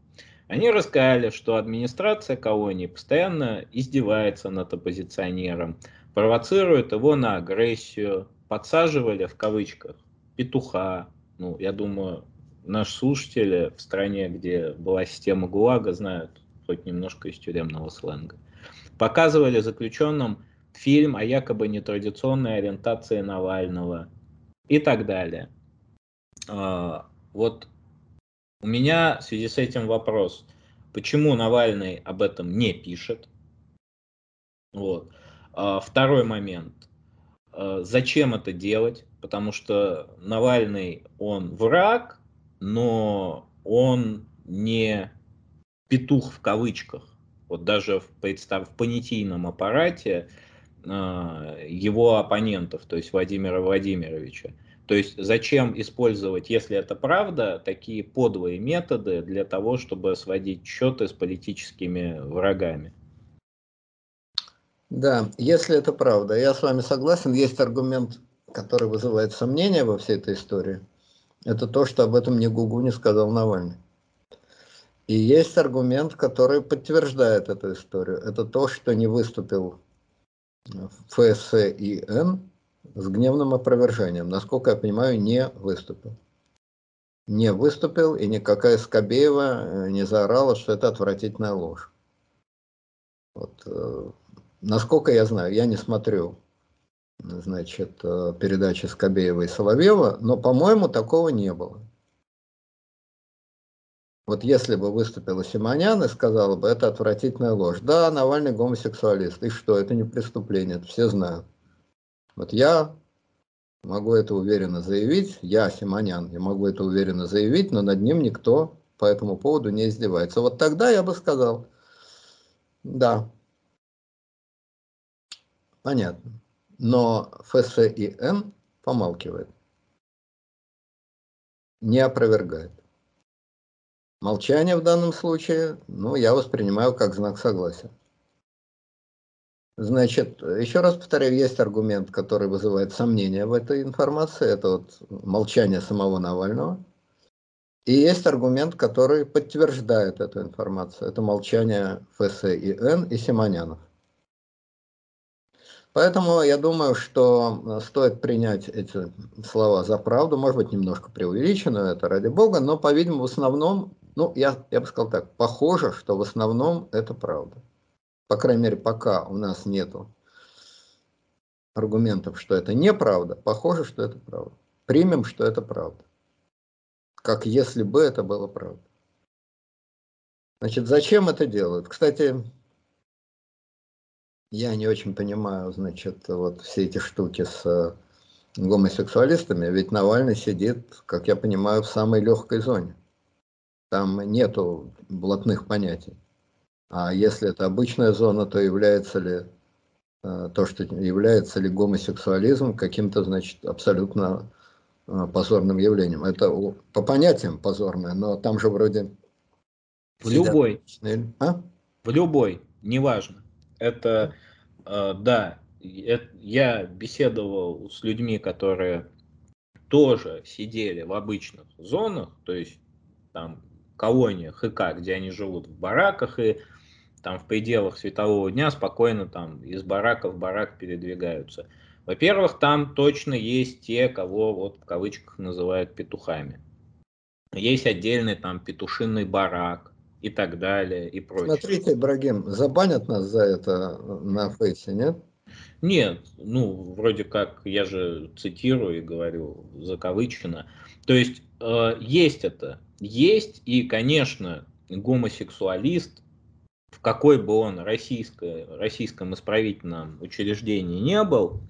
Они рассказали, что администрация колонии постоянно издевается над оппозиционером, провоцирует его на агрессию, подсаживали в кавычках петуха. Ну, я думаю, наши слушатели в стране, где была система ГУЛАГа, знают хоть немножко из тюремного сленга. Показывали заключенным фильм о якобы нетрадиционной ориентации Навального и так далее. А, вот у меня в связи с этим вопрос, почему Навальный об этом не пишет? Вот. А, второй момент. А, зачем это делать? Потому что Навальный, он враг, но он не петух в кавычках, вот даже в, представь, в понятийном аппарате э, его оппонентов, то есть Владимира Владимировича. То есть зачем использовать, если это правда, такие подлые методы для того, чтобы сводить счеты с политическими врагами? Да, если это правда, я с вами согласен. Есть аргумент, который вызывает сомнения во всей этой истории. Это то, что об этом ни Гугу не сказал Навальный. И есть аргумент, который подтверждает эту историю. Это то, что не выступил ФСИН с гневным опровержением. Насколько я понимаю, не выступил. Не выступил, и никакая Скобеева э, не заорала, что это отвратительная ложь. Вот, э, насколько я знаю, я не смотрю значит, э, передачи Скобеева и Соловьева, но, по-моему, такого не было. Вот если бы выступила Симонян и сказала бы, это отвратительная ложь. Да, Навальный гомосексуалист. И что, это не преступление, это все знают. Вот я могу это уверенно заявить, я Симонян, я могу это уверенно заявить, но над ним никто по этому поводу не издевается. Вот тогда я бы сказал, да, понятно. Но ФСИН помалкивает, не опровергает. Молчание в данном случае, ну, я воспринимаю как знак согласия. Значит, еще раз повторяю, есть аргумент, который вызывает сомнения в этой информации, это вот молчание самого Навального. И есть аргумент, который подтверждает эту информацию, это молчание ФСИН и Симонянов. Поэтому я думаю, что стоит принять эти слова за правду, может быть, немножко преувеличено, это ради бога, но, по-видимому, в основном, ну, я, я бы сказал так, похоже, что в основном это правда по крайней мере, пока у нас нету аргументов, что это неправда, похоже, что это правда. Примем, что это правда. Как если бы это было правда. Значит, зачем это делают? Кстати, я не очень понимаю, значит, вот все эти штуки с э, гомосексуалистами, ведь Навальный сидит, как я понимаю, в самой легкой зоне. Там нету блатных понятий. А если это обычная зона, то является ли э, то, что является ли гомосексуализм каким-то, значит, абсолютно э, позорным явлением. Это по понятиям позорное, но там же вроде... В любой. А? В любой, неважно. Это, э, да, я беседовал с людьми, которые тоже сидели в обычных зонах, то есть там колониях ХК, где они живут в бараках, и там в пределах светового дня спокойно там из барака в барак передвигаются. Во-первых, там точно есть те, кого вот в кавычках называют петухами. Есть отдельный там петушиный барак и так далее и прочее. Смотрите, Брагим, забанят нас за это на фейсе, нет? Нет, ну, вроде как, я же цитирую и говорю закавычено. То есть, э, есть это, есть, и, конечно, гомосексуалист в какой бы он российско, российском исправительном учреждении не был,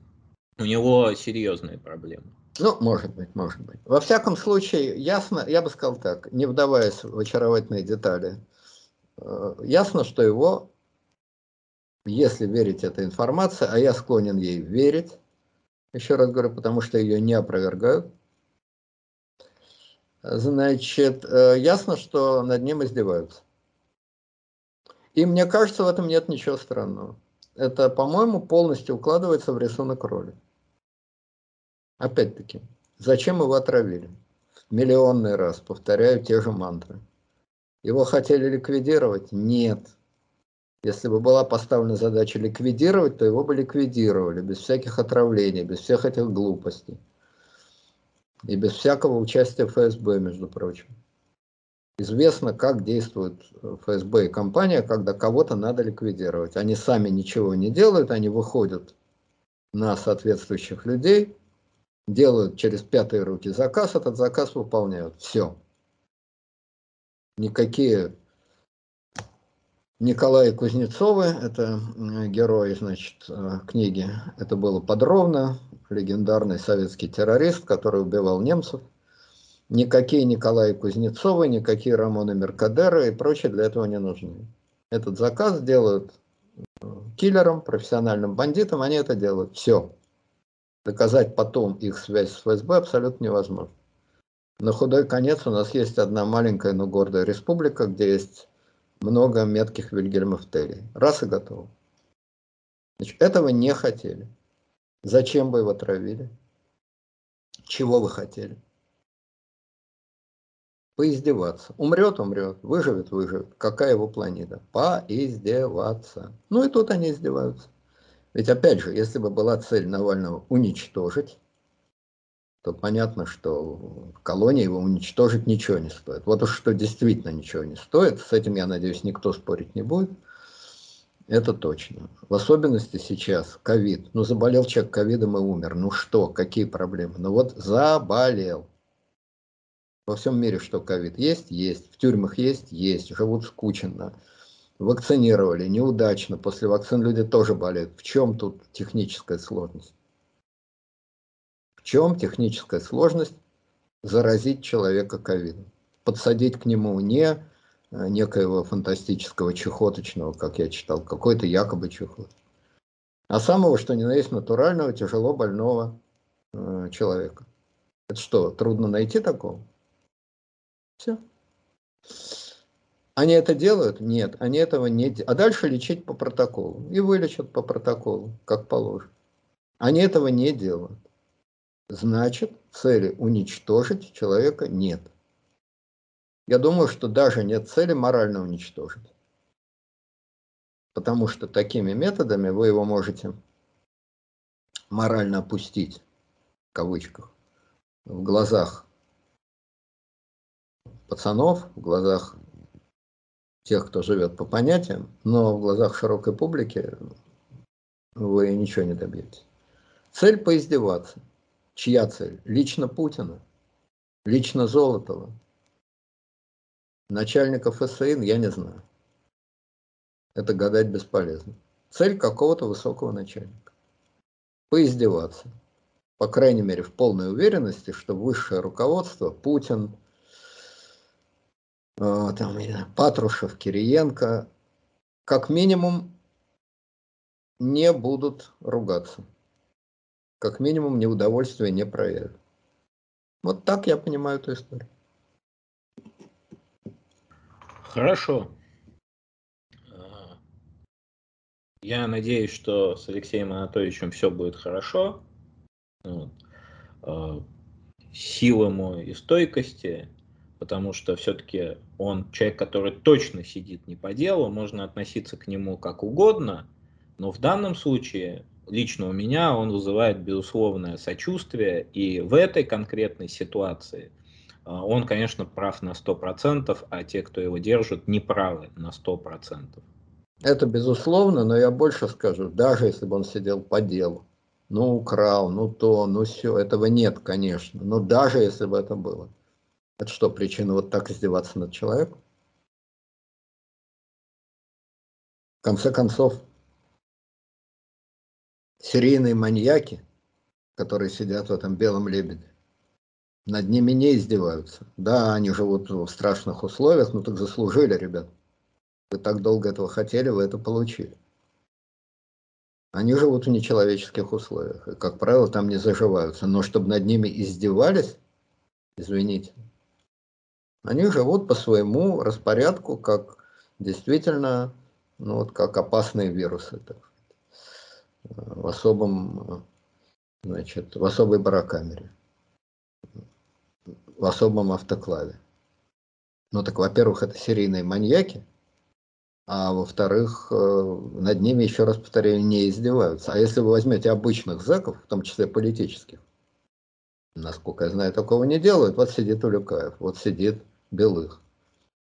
у него серьезные проблемы. Ну, может быть, может быть. Во всяком случае, ясно, я бы сказал так, не вдаваясь в очаровательные детали, э, ясно, что его, если верить этой информации, а я склонен ей верить, еще раз говорю, потому что ее не опровергают, значит, э, ясно, что над ним издеваются. И мне кажется, в этом нет ничего странного. Это, по-моему, полностью укладывается в рисунок роли. Опять-таки, зачем его отравили? Миллионный раз повторяю те же мантры. Его хотели ликвидировать? Нет. Если бы была поставлена задача ликвидировать, то его бы ликвидировали, без всяких отравлений, без всех этих глупостей. И без всякого участия ФСБ, между прочим известно, как действует ФСБ и компания, когда кого-то надо ликвидировать. Они сами ничего не делают, они выходят на соответствующих людей, делают через пятые руки заказ, этот заказ выполняют. Все. Никакие Николай Кузнецовы, это герой, значит, э, книги, это было подробно, легендарный советский террорист, который убивал немцев – Никакие Николаи Кузнецовы, никакие Рамоны Меркадеры и прочее для этого не нужны. Этот заказ делают э, киллерам, профессиональным бандитам, они это делают. Все. Доказать потом их связь с ФСБ абсолютно невозможно. На худой конец у нас есть одна маленькая, но гордая республика, где есть много метких Вильгельмов Терри. Раз и готово. Значит, этого не хотели. Зачем бы его травили? Чего вы хотели? поиздеваться. Умрет, умрет, выживет, выживет. Какая его планета? Поиздеваться. Ну и тут они издеваются. Ведь опять же, если бы была цель Навального уничтожить, то понятно, что в колонии его уничтожить ничего не стоит. Вот уж что действительно ничего не стоит, с этим, я надеюсь, никто спорить не будет. Это точно. В особенности сейчас ковид. Ну, заболел человек ковидом и умер. Ну что, какие проблемы? Ну вот заболел. Во всем мире что ковид есть? Есть. В тюрьмах есть? Есть. Живут скучно. Вакцинировали неудачно. После вакцин люди тоже болеют. В чем тут техническая сложность? В чем техническая сложность заразить человека ковидом? Подсадить к нему не э, некоего фантастического чехоточного, как я читал, какой-то якобы чехот, а самого, что ни на есть, натурального, тяжело больного э, человека. Это что, трудно найти такого? Все. Они это делают? Нет, они этого не делают. А дальше лечить по протоколу. И вылечат по протоколу, как положено. Они этого не делают. Значит, цели уничтожить человека нет. Я думаю, что даже нет цели морально уничтожить. Потому что такими методами вы его можете морально опустить, в кавычках, в глазах пацанов, в глазах тех, кто живет по понятиям, но в глазах широкой публики вы ничего не добьетесь. Цель поиздеваться. Чья цель? Лично Путина, лично Золотова. Начальников ФСИН я не знаю. Это гадать бесполезно. Цель какого-то высокого начальника. Поиздеваться. По крайней мере, в полной уверенности, что высшее руководство, Путин, э, там, Патрушев, Кириенко, как минимум не будут ругаться. Как минимум неудовольствие не проявят. Вот так я понимаю эту историю. Хорошо. Я надеюсь, что с Алексеем Анатольевичем все будет хорошо. Вот. А, сил ему и стойкости, потому что все-таки он человек, который точно сидит не по делу, можно относиться к нему как угодно, но в данном случае лично у меня он вызывает безусловное сочувствие, и в этой конкретной ситуации а, он, конечно, прав на 100%, а те, кто его держит, не правы на 100%. Это безусловно, но я больше скажу, даже если бы он сидел по делу, ну украл, ну то, ну все, этого нет, конечно, но даже если бы это было. Это что, причина вот так издеваться над человеком? В конце концов, серийные маньяки, которые сидят в этом белом лебеде, над ними не издеваются. Да, они живут в страшных условиях, но так заслужили, ребят. Вы так долго этого хотели, вы это получили. Они живут в нечеловеческих условиях, и, как правило, там не заживаются. Но чтобы над ними издевались, извините, они живут по своему распорядку, как действительно, ну вот как опасные вирусы, так, в особом, значит, в особой барокамере, в особом автоклаве. Ну так, во-первых, это серийные маньяки, а во-вторых, э, над ними, еще раз повторяю, не издеваются. А если вы возьмете обычных зэков, в том числе политических, насколько я знаю, такого не делают, вот сидит Улюкаев, вот сидит Белых.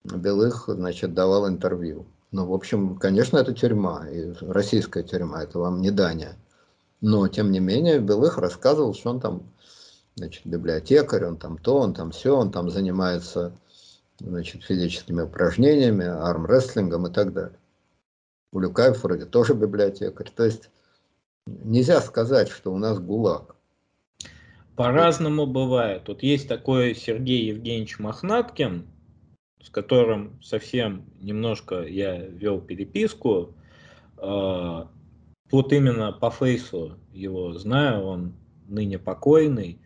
Белых, значит, давал интервью. Ну, в общем, конечно, это тюрьма, и российская тюрьма, это вам не Дания. Но, тем не менее, Белых рассказывал, что он там, значит, библиотекарь, он там то, он там все, он там занимается значит, физическими упражнениями, армрестлингом и так далее. Улюкаев вроде тоже библиотекарь. То есть нельзя сказать, что у нас ГУЛАГ. По-разному бывает. Вот есть такой Сергей Евгеньевич Мохнаткин, с которым совсем немножко я вел переписку. А, вот именно по фейсу его знаю, он ныне покойный.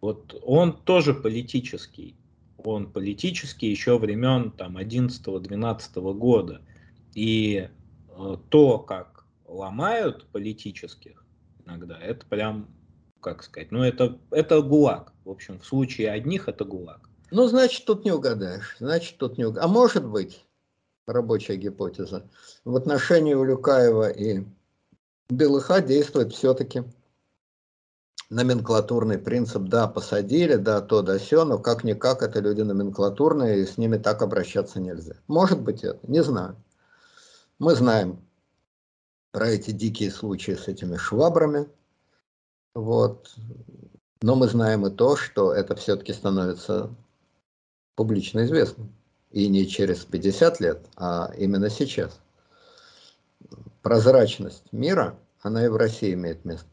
Вот он тоже политический он политический еще времен там 11-12 года. И э, то, как ломают политических иногда, это прям, как сказать, ну это, это ГУЛАГ. В общем, в случае одних это ГУЛАГ. Ну, значит, тут не угадаешь. Значит, тут не угадаешь. А может быть, рабочая гипотеза, в отношении Улюкаева и Белыха действует все-таки номенклатурный принцип, да, посадили, да, то, да, все, но как-никак это люди номенклатурные, и с ними так обращаться нельзя. Может быть это, не знаю. Мы знаем про эти дикие случаи с этими швабрами, вот, но мы знаем и то, что это все-таки становится публично известным. И не через 50 лет, а именно сейчас. Прозрачность мира, она и в России имеет место.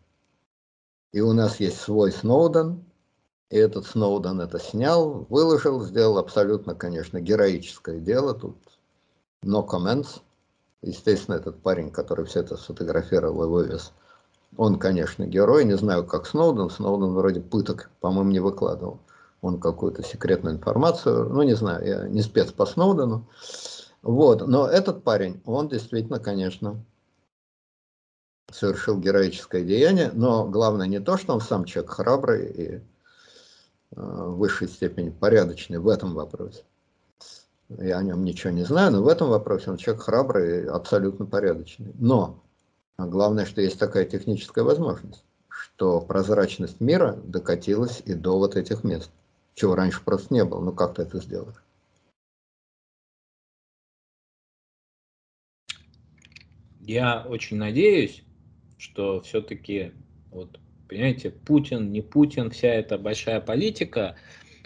И у нас есть свой Сноуден, и этот Сноуден это снял, выложил, сделал абсолютно, конечно, героическое дело. Тут no comments. Естественно, этот парень, который все это сфотографировал и вывез, он, конечно, герой. Не знаю, как Сноуден. Сноуден вроде пыток, по-моему, не выкладывал. Он какую-то секретную информацию, ну, не знаю, я не спец по Сноудену. Вот, но этот парень, он действительно, конечно, совершил героическое деяние, но главное не то, что он сам человек храбрый и э, в высшей степени порядочный в этом вопросе. Я о нем ничего не знаю, но в этом вопросе он человек храбрый и абсолютно порядочный. Но главное, что есть такая техническая возможность, что прозрачность мира докатилась и до вот этих мест, чего раньше просто не было. Ну как ты это сделаешь? Я очень надеюсь, что все-таки, вот, понимаете, Путин, не Путин, вся эта большая политика,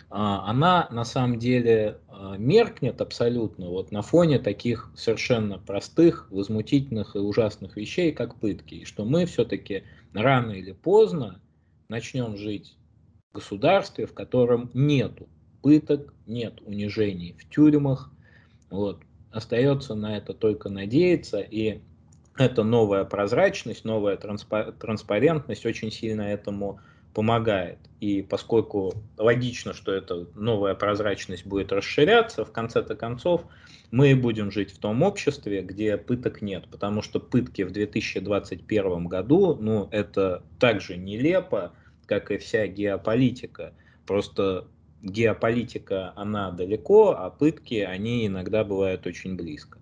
а, она на самом деле а, меркнет абсолютно вот на фоне таких совершенно простых, возмутительных и ужасных вещей, как пытки. И что мы все-таки рано или поздно начнем жить государстве, в котором нету пыток, нет унижений в тюрьмах. Вот. Остается на это только надеяться. И эта новая прозрачность, новая транспарентность очень сильно этому помогает. И поскольку логично, что эта новая прозрачность будет расширяться, в конце-то концов мы будем жить в том обществе, где пыток нет. Потому что пытки в 2021 году, ну, это так же нелепо, как и вся геополитика. Просто геополитика, она далеко, а пытки, они иногда бывают очень близко.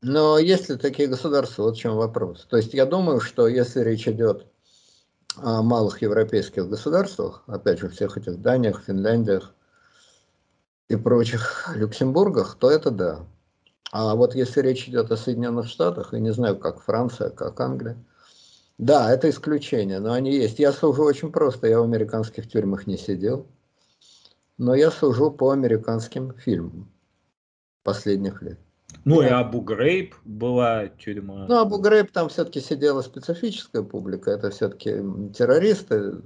Но есть ли такие государства, вот в чем вопрос. То есть я думаю, что если речь идет о малых европейских государствах, опять же, всех этих Даниях, Финляндиях и прочих Люксембургах, то это да. А вот если речь идет о Соединенных Штатах, и не знаю, как Франция, как Англия, да, это исключение, но они есть. Я сужу очень просто, я в американских тюрьмах не сидел, но я сужу по американским фильмам последних лет. Ну и Абу Грейб была тюрьма. Ну, Абу Грейб там все-таки сидела специфическая публика, это все-таки террористы.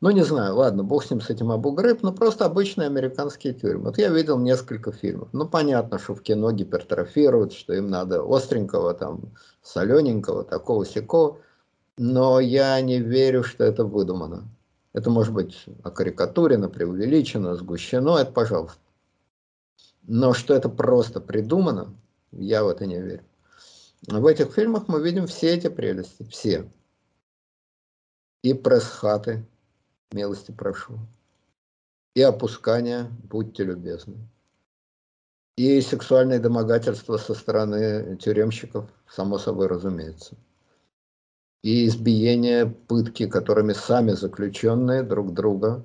Ну, не знаю, ладно, бог с ним, с этим Абу Грейб, но просто обычные американские тюрьмы. Вот я видел несколько фильмов. Ну, понятно, что в кино гипертрофируют, что им надо остренького, там, солененького, такого сякого. Но я не верю, что это выдумано. Это может быть окарикатурено, преувеличено, сгущено, это пожалуйста. Но что это просто придумано, я в это не верю. В этих фильмах мы видим все эти прелести, все. И пресс-хаты, милости прошу, и опускания, будьте любезны, и сексуальные домогательства со стороны тюремщиков, само собой разумеется, и избиения, пытки, которыми сами заключенные друг друга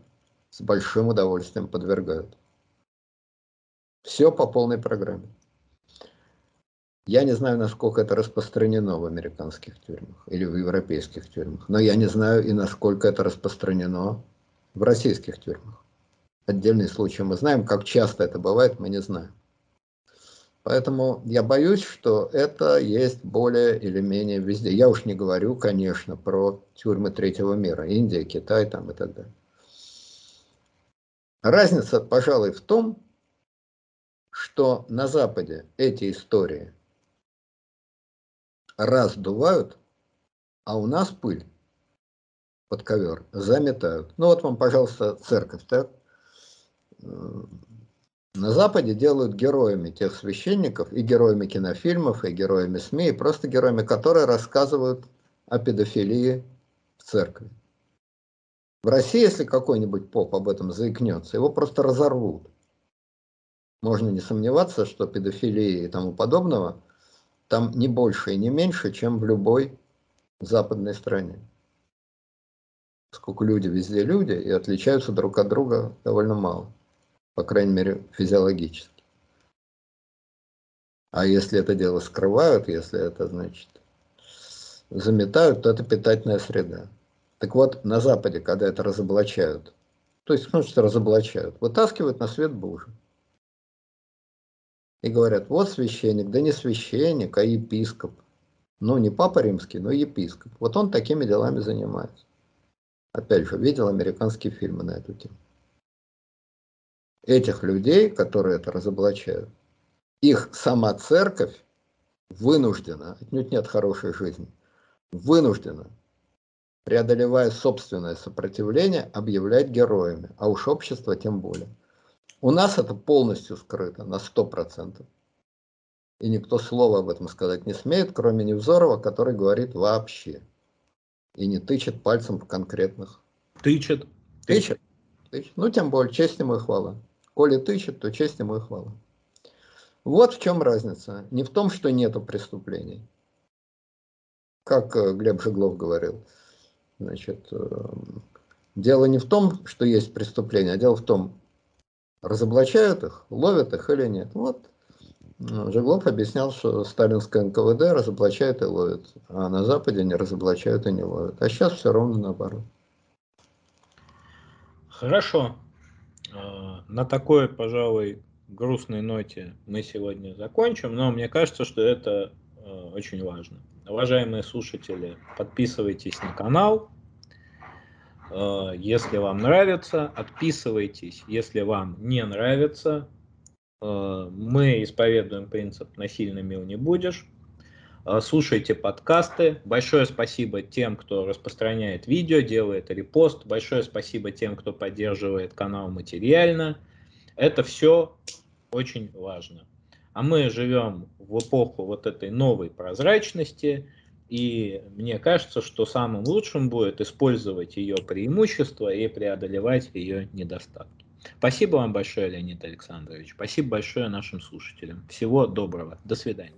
с большим удовольствием подвергают. Все по полной программе. Я не знаю, насколько это распространено в американских тюрьмах или в европейских тюрьмах, но я не знаю и насколько это распространено в российских тюрьмах. Отдельные случаи мы знаем, как часто это бывает, мы не знаем. Поэтому я боюсь, что это есть более или менее везде. Я уж не говорю, конечно, про тюрьмы третьего мира, Индия, Китай там и так далее. Разница, пожалуй, в том, что на Западе эти истории раздувают, а у нас пыль под ковер заметают. Ну вот вам, пожалуйста, церковь, так? На Западе делают героями тех священников, и героями кинофильмов, и героями СМИ, и просто героями, которые рассказывают о педофилии в церкви. В России, если какой-нибудь поп об этом заикнется, его просто разорвут можно не сомневаться, что педофилии и тому подобного там не больше и не меньше, чем в любой западной стране. Поскольку люди везде люди и отличаются друг от друга довольно мало, по крайней мере физиологически. А если это дело скрывают, если это, значит, заметают, то это питательная среда. Так вот, на Западе, когда это разоблачают, то есть, ну, что разоблачают, вытаскивают на свет Божий и говорят, вот священник, да не священник, а епископ. Ну, не папа римский, но епископ. Вот он такими делами занимается. Опять же, видел американские фильмы на эту тему. Этих людей, которые это разоблачают, их сама церковь вынуждена, отнюдь нет хорошей жизни, вынуждена, преодолевая собственное сопротивление, объявлять героями, а уж общество тем более. У нас это полностью скрыто на 100%. И никто слова об этом сказать не смеет, кроме Невзорова, который говорит вообще. И не тычет пальцем в конкретных. Тычет. Тычет. тычет. Ну, тем более, честь ему и хвала. Коли тычет, то честь ему и хвала. Вот в чем разница. Не в том, что нету преступлений. Как э, Глеб Жеглов говорил. Значит, э, дело не в том, что есть преступления, а дело в том, разоблачают их, ловят их или нет. Вот ну, Жеглов объяснял, что сталинское НКВД разоблачает и ловит, а на Западе не разоблачают и не ловят. А сейчас все ровно наоборот. Хорошо. А, на такой, пожалуй, грустной ноте мы сегодня закончим, но мне кажется, что это а, очень важно. Уважаемые слушатели, подписывайтесь на канал, а, если вам нравится, отписывайтесь, если вам не нравится, мы исповедуем принцип «насильно мил не будешь». Э, слушайте подкасты. Большое спасибо тем, кто распространяет видео, делает репост. Большое спасибо тем, кто поддерживает канал материально. Это все очень важно. А мы живем в эпоху вот этой новой прозрачности, и мне кажется, что самым лучшим будет использовать ее преимущества и преодолевать ее недостатки. Спасибо вам большое, Леонид Александрович. Спасибо большое нашим слушателям. Всего доброго. До свидания.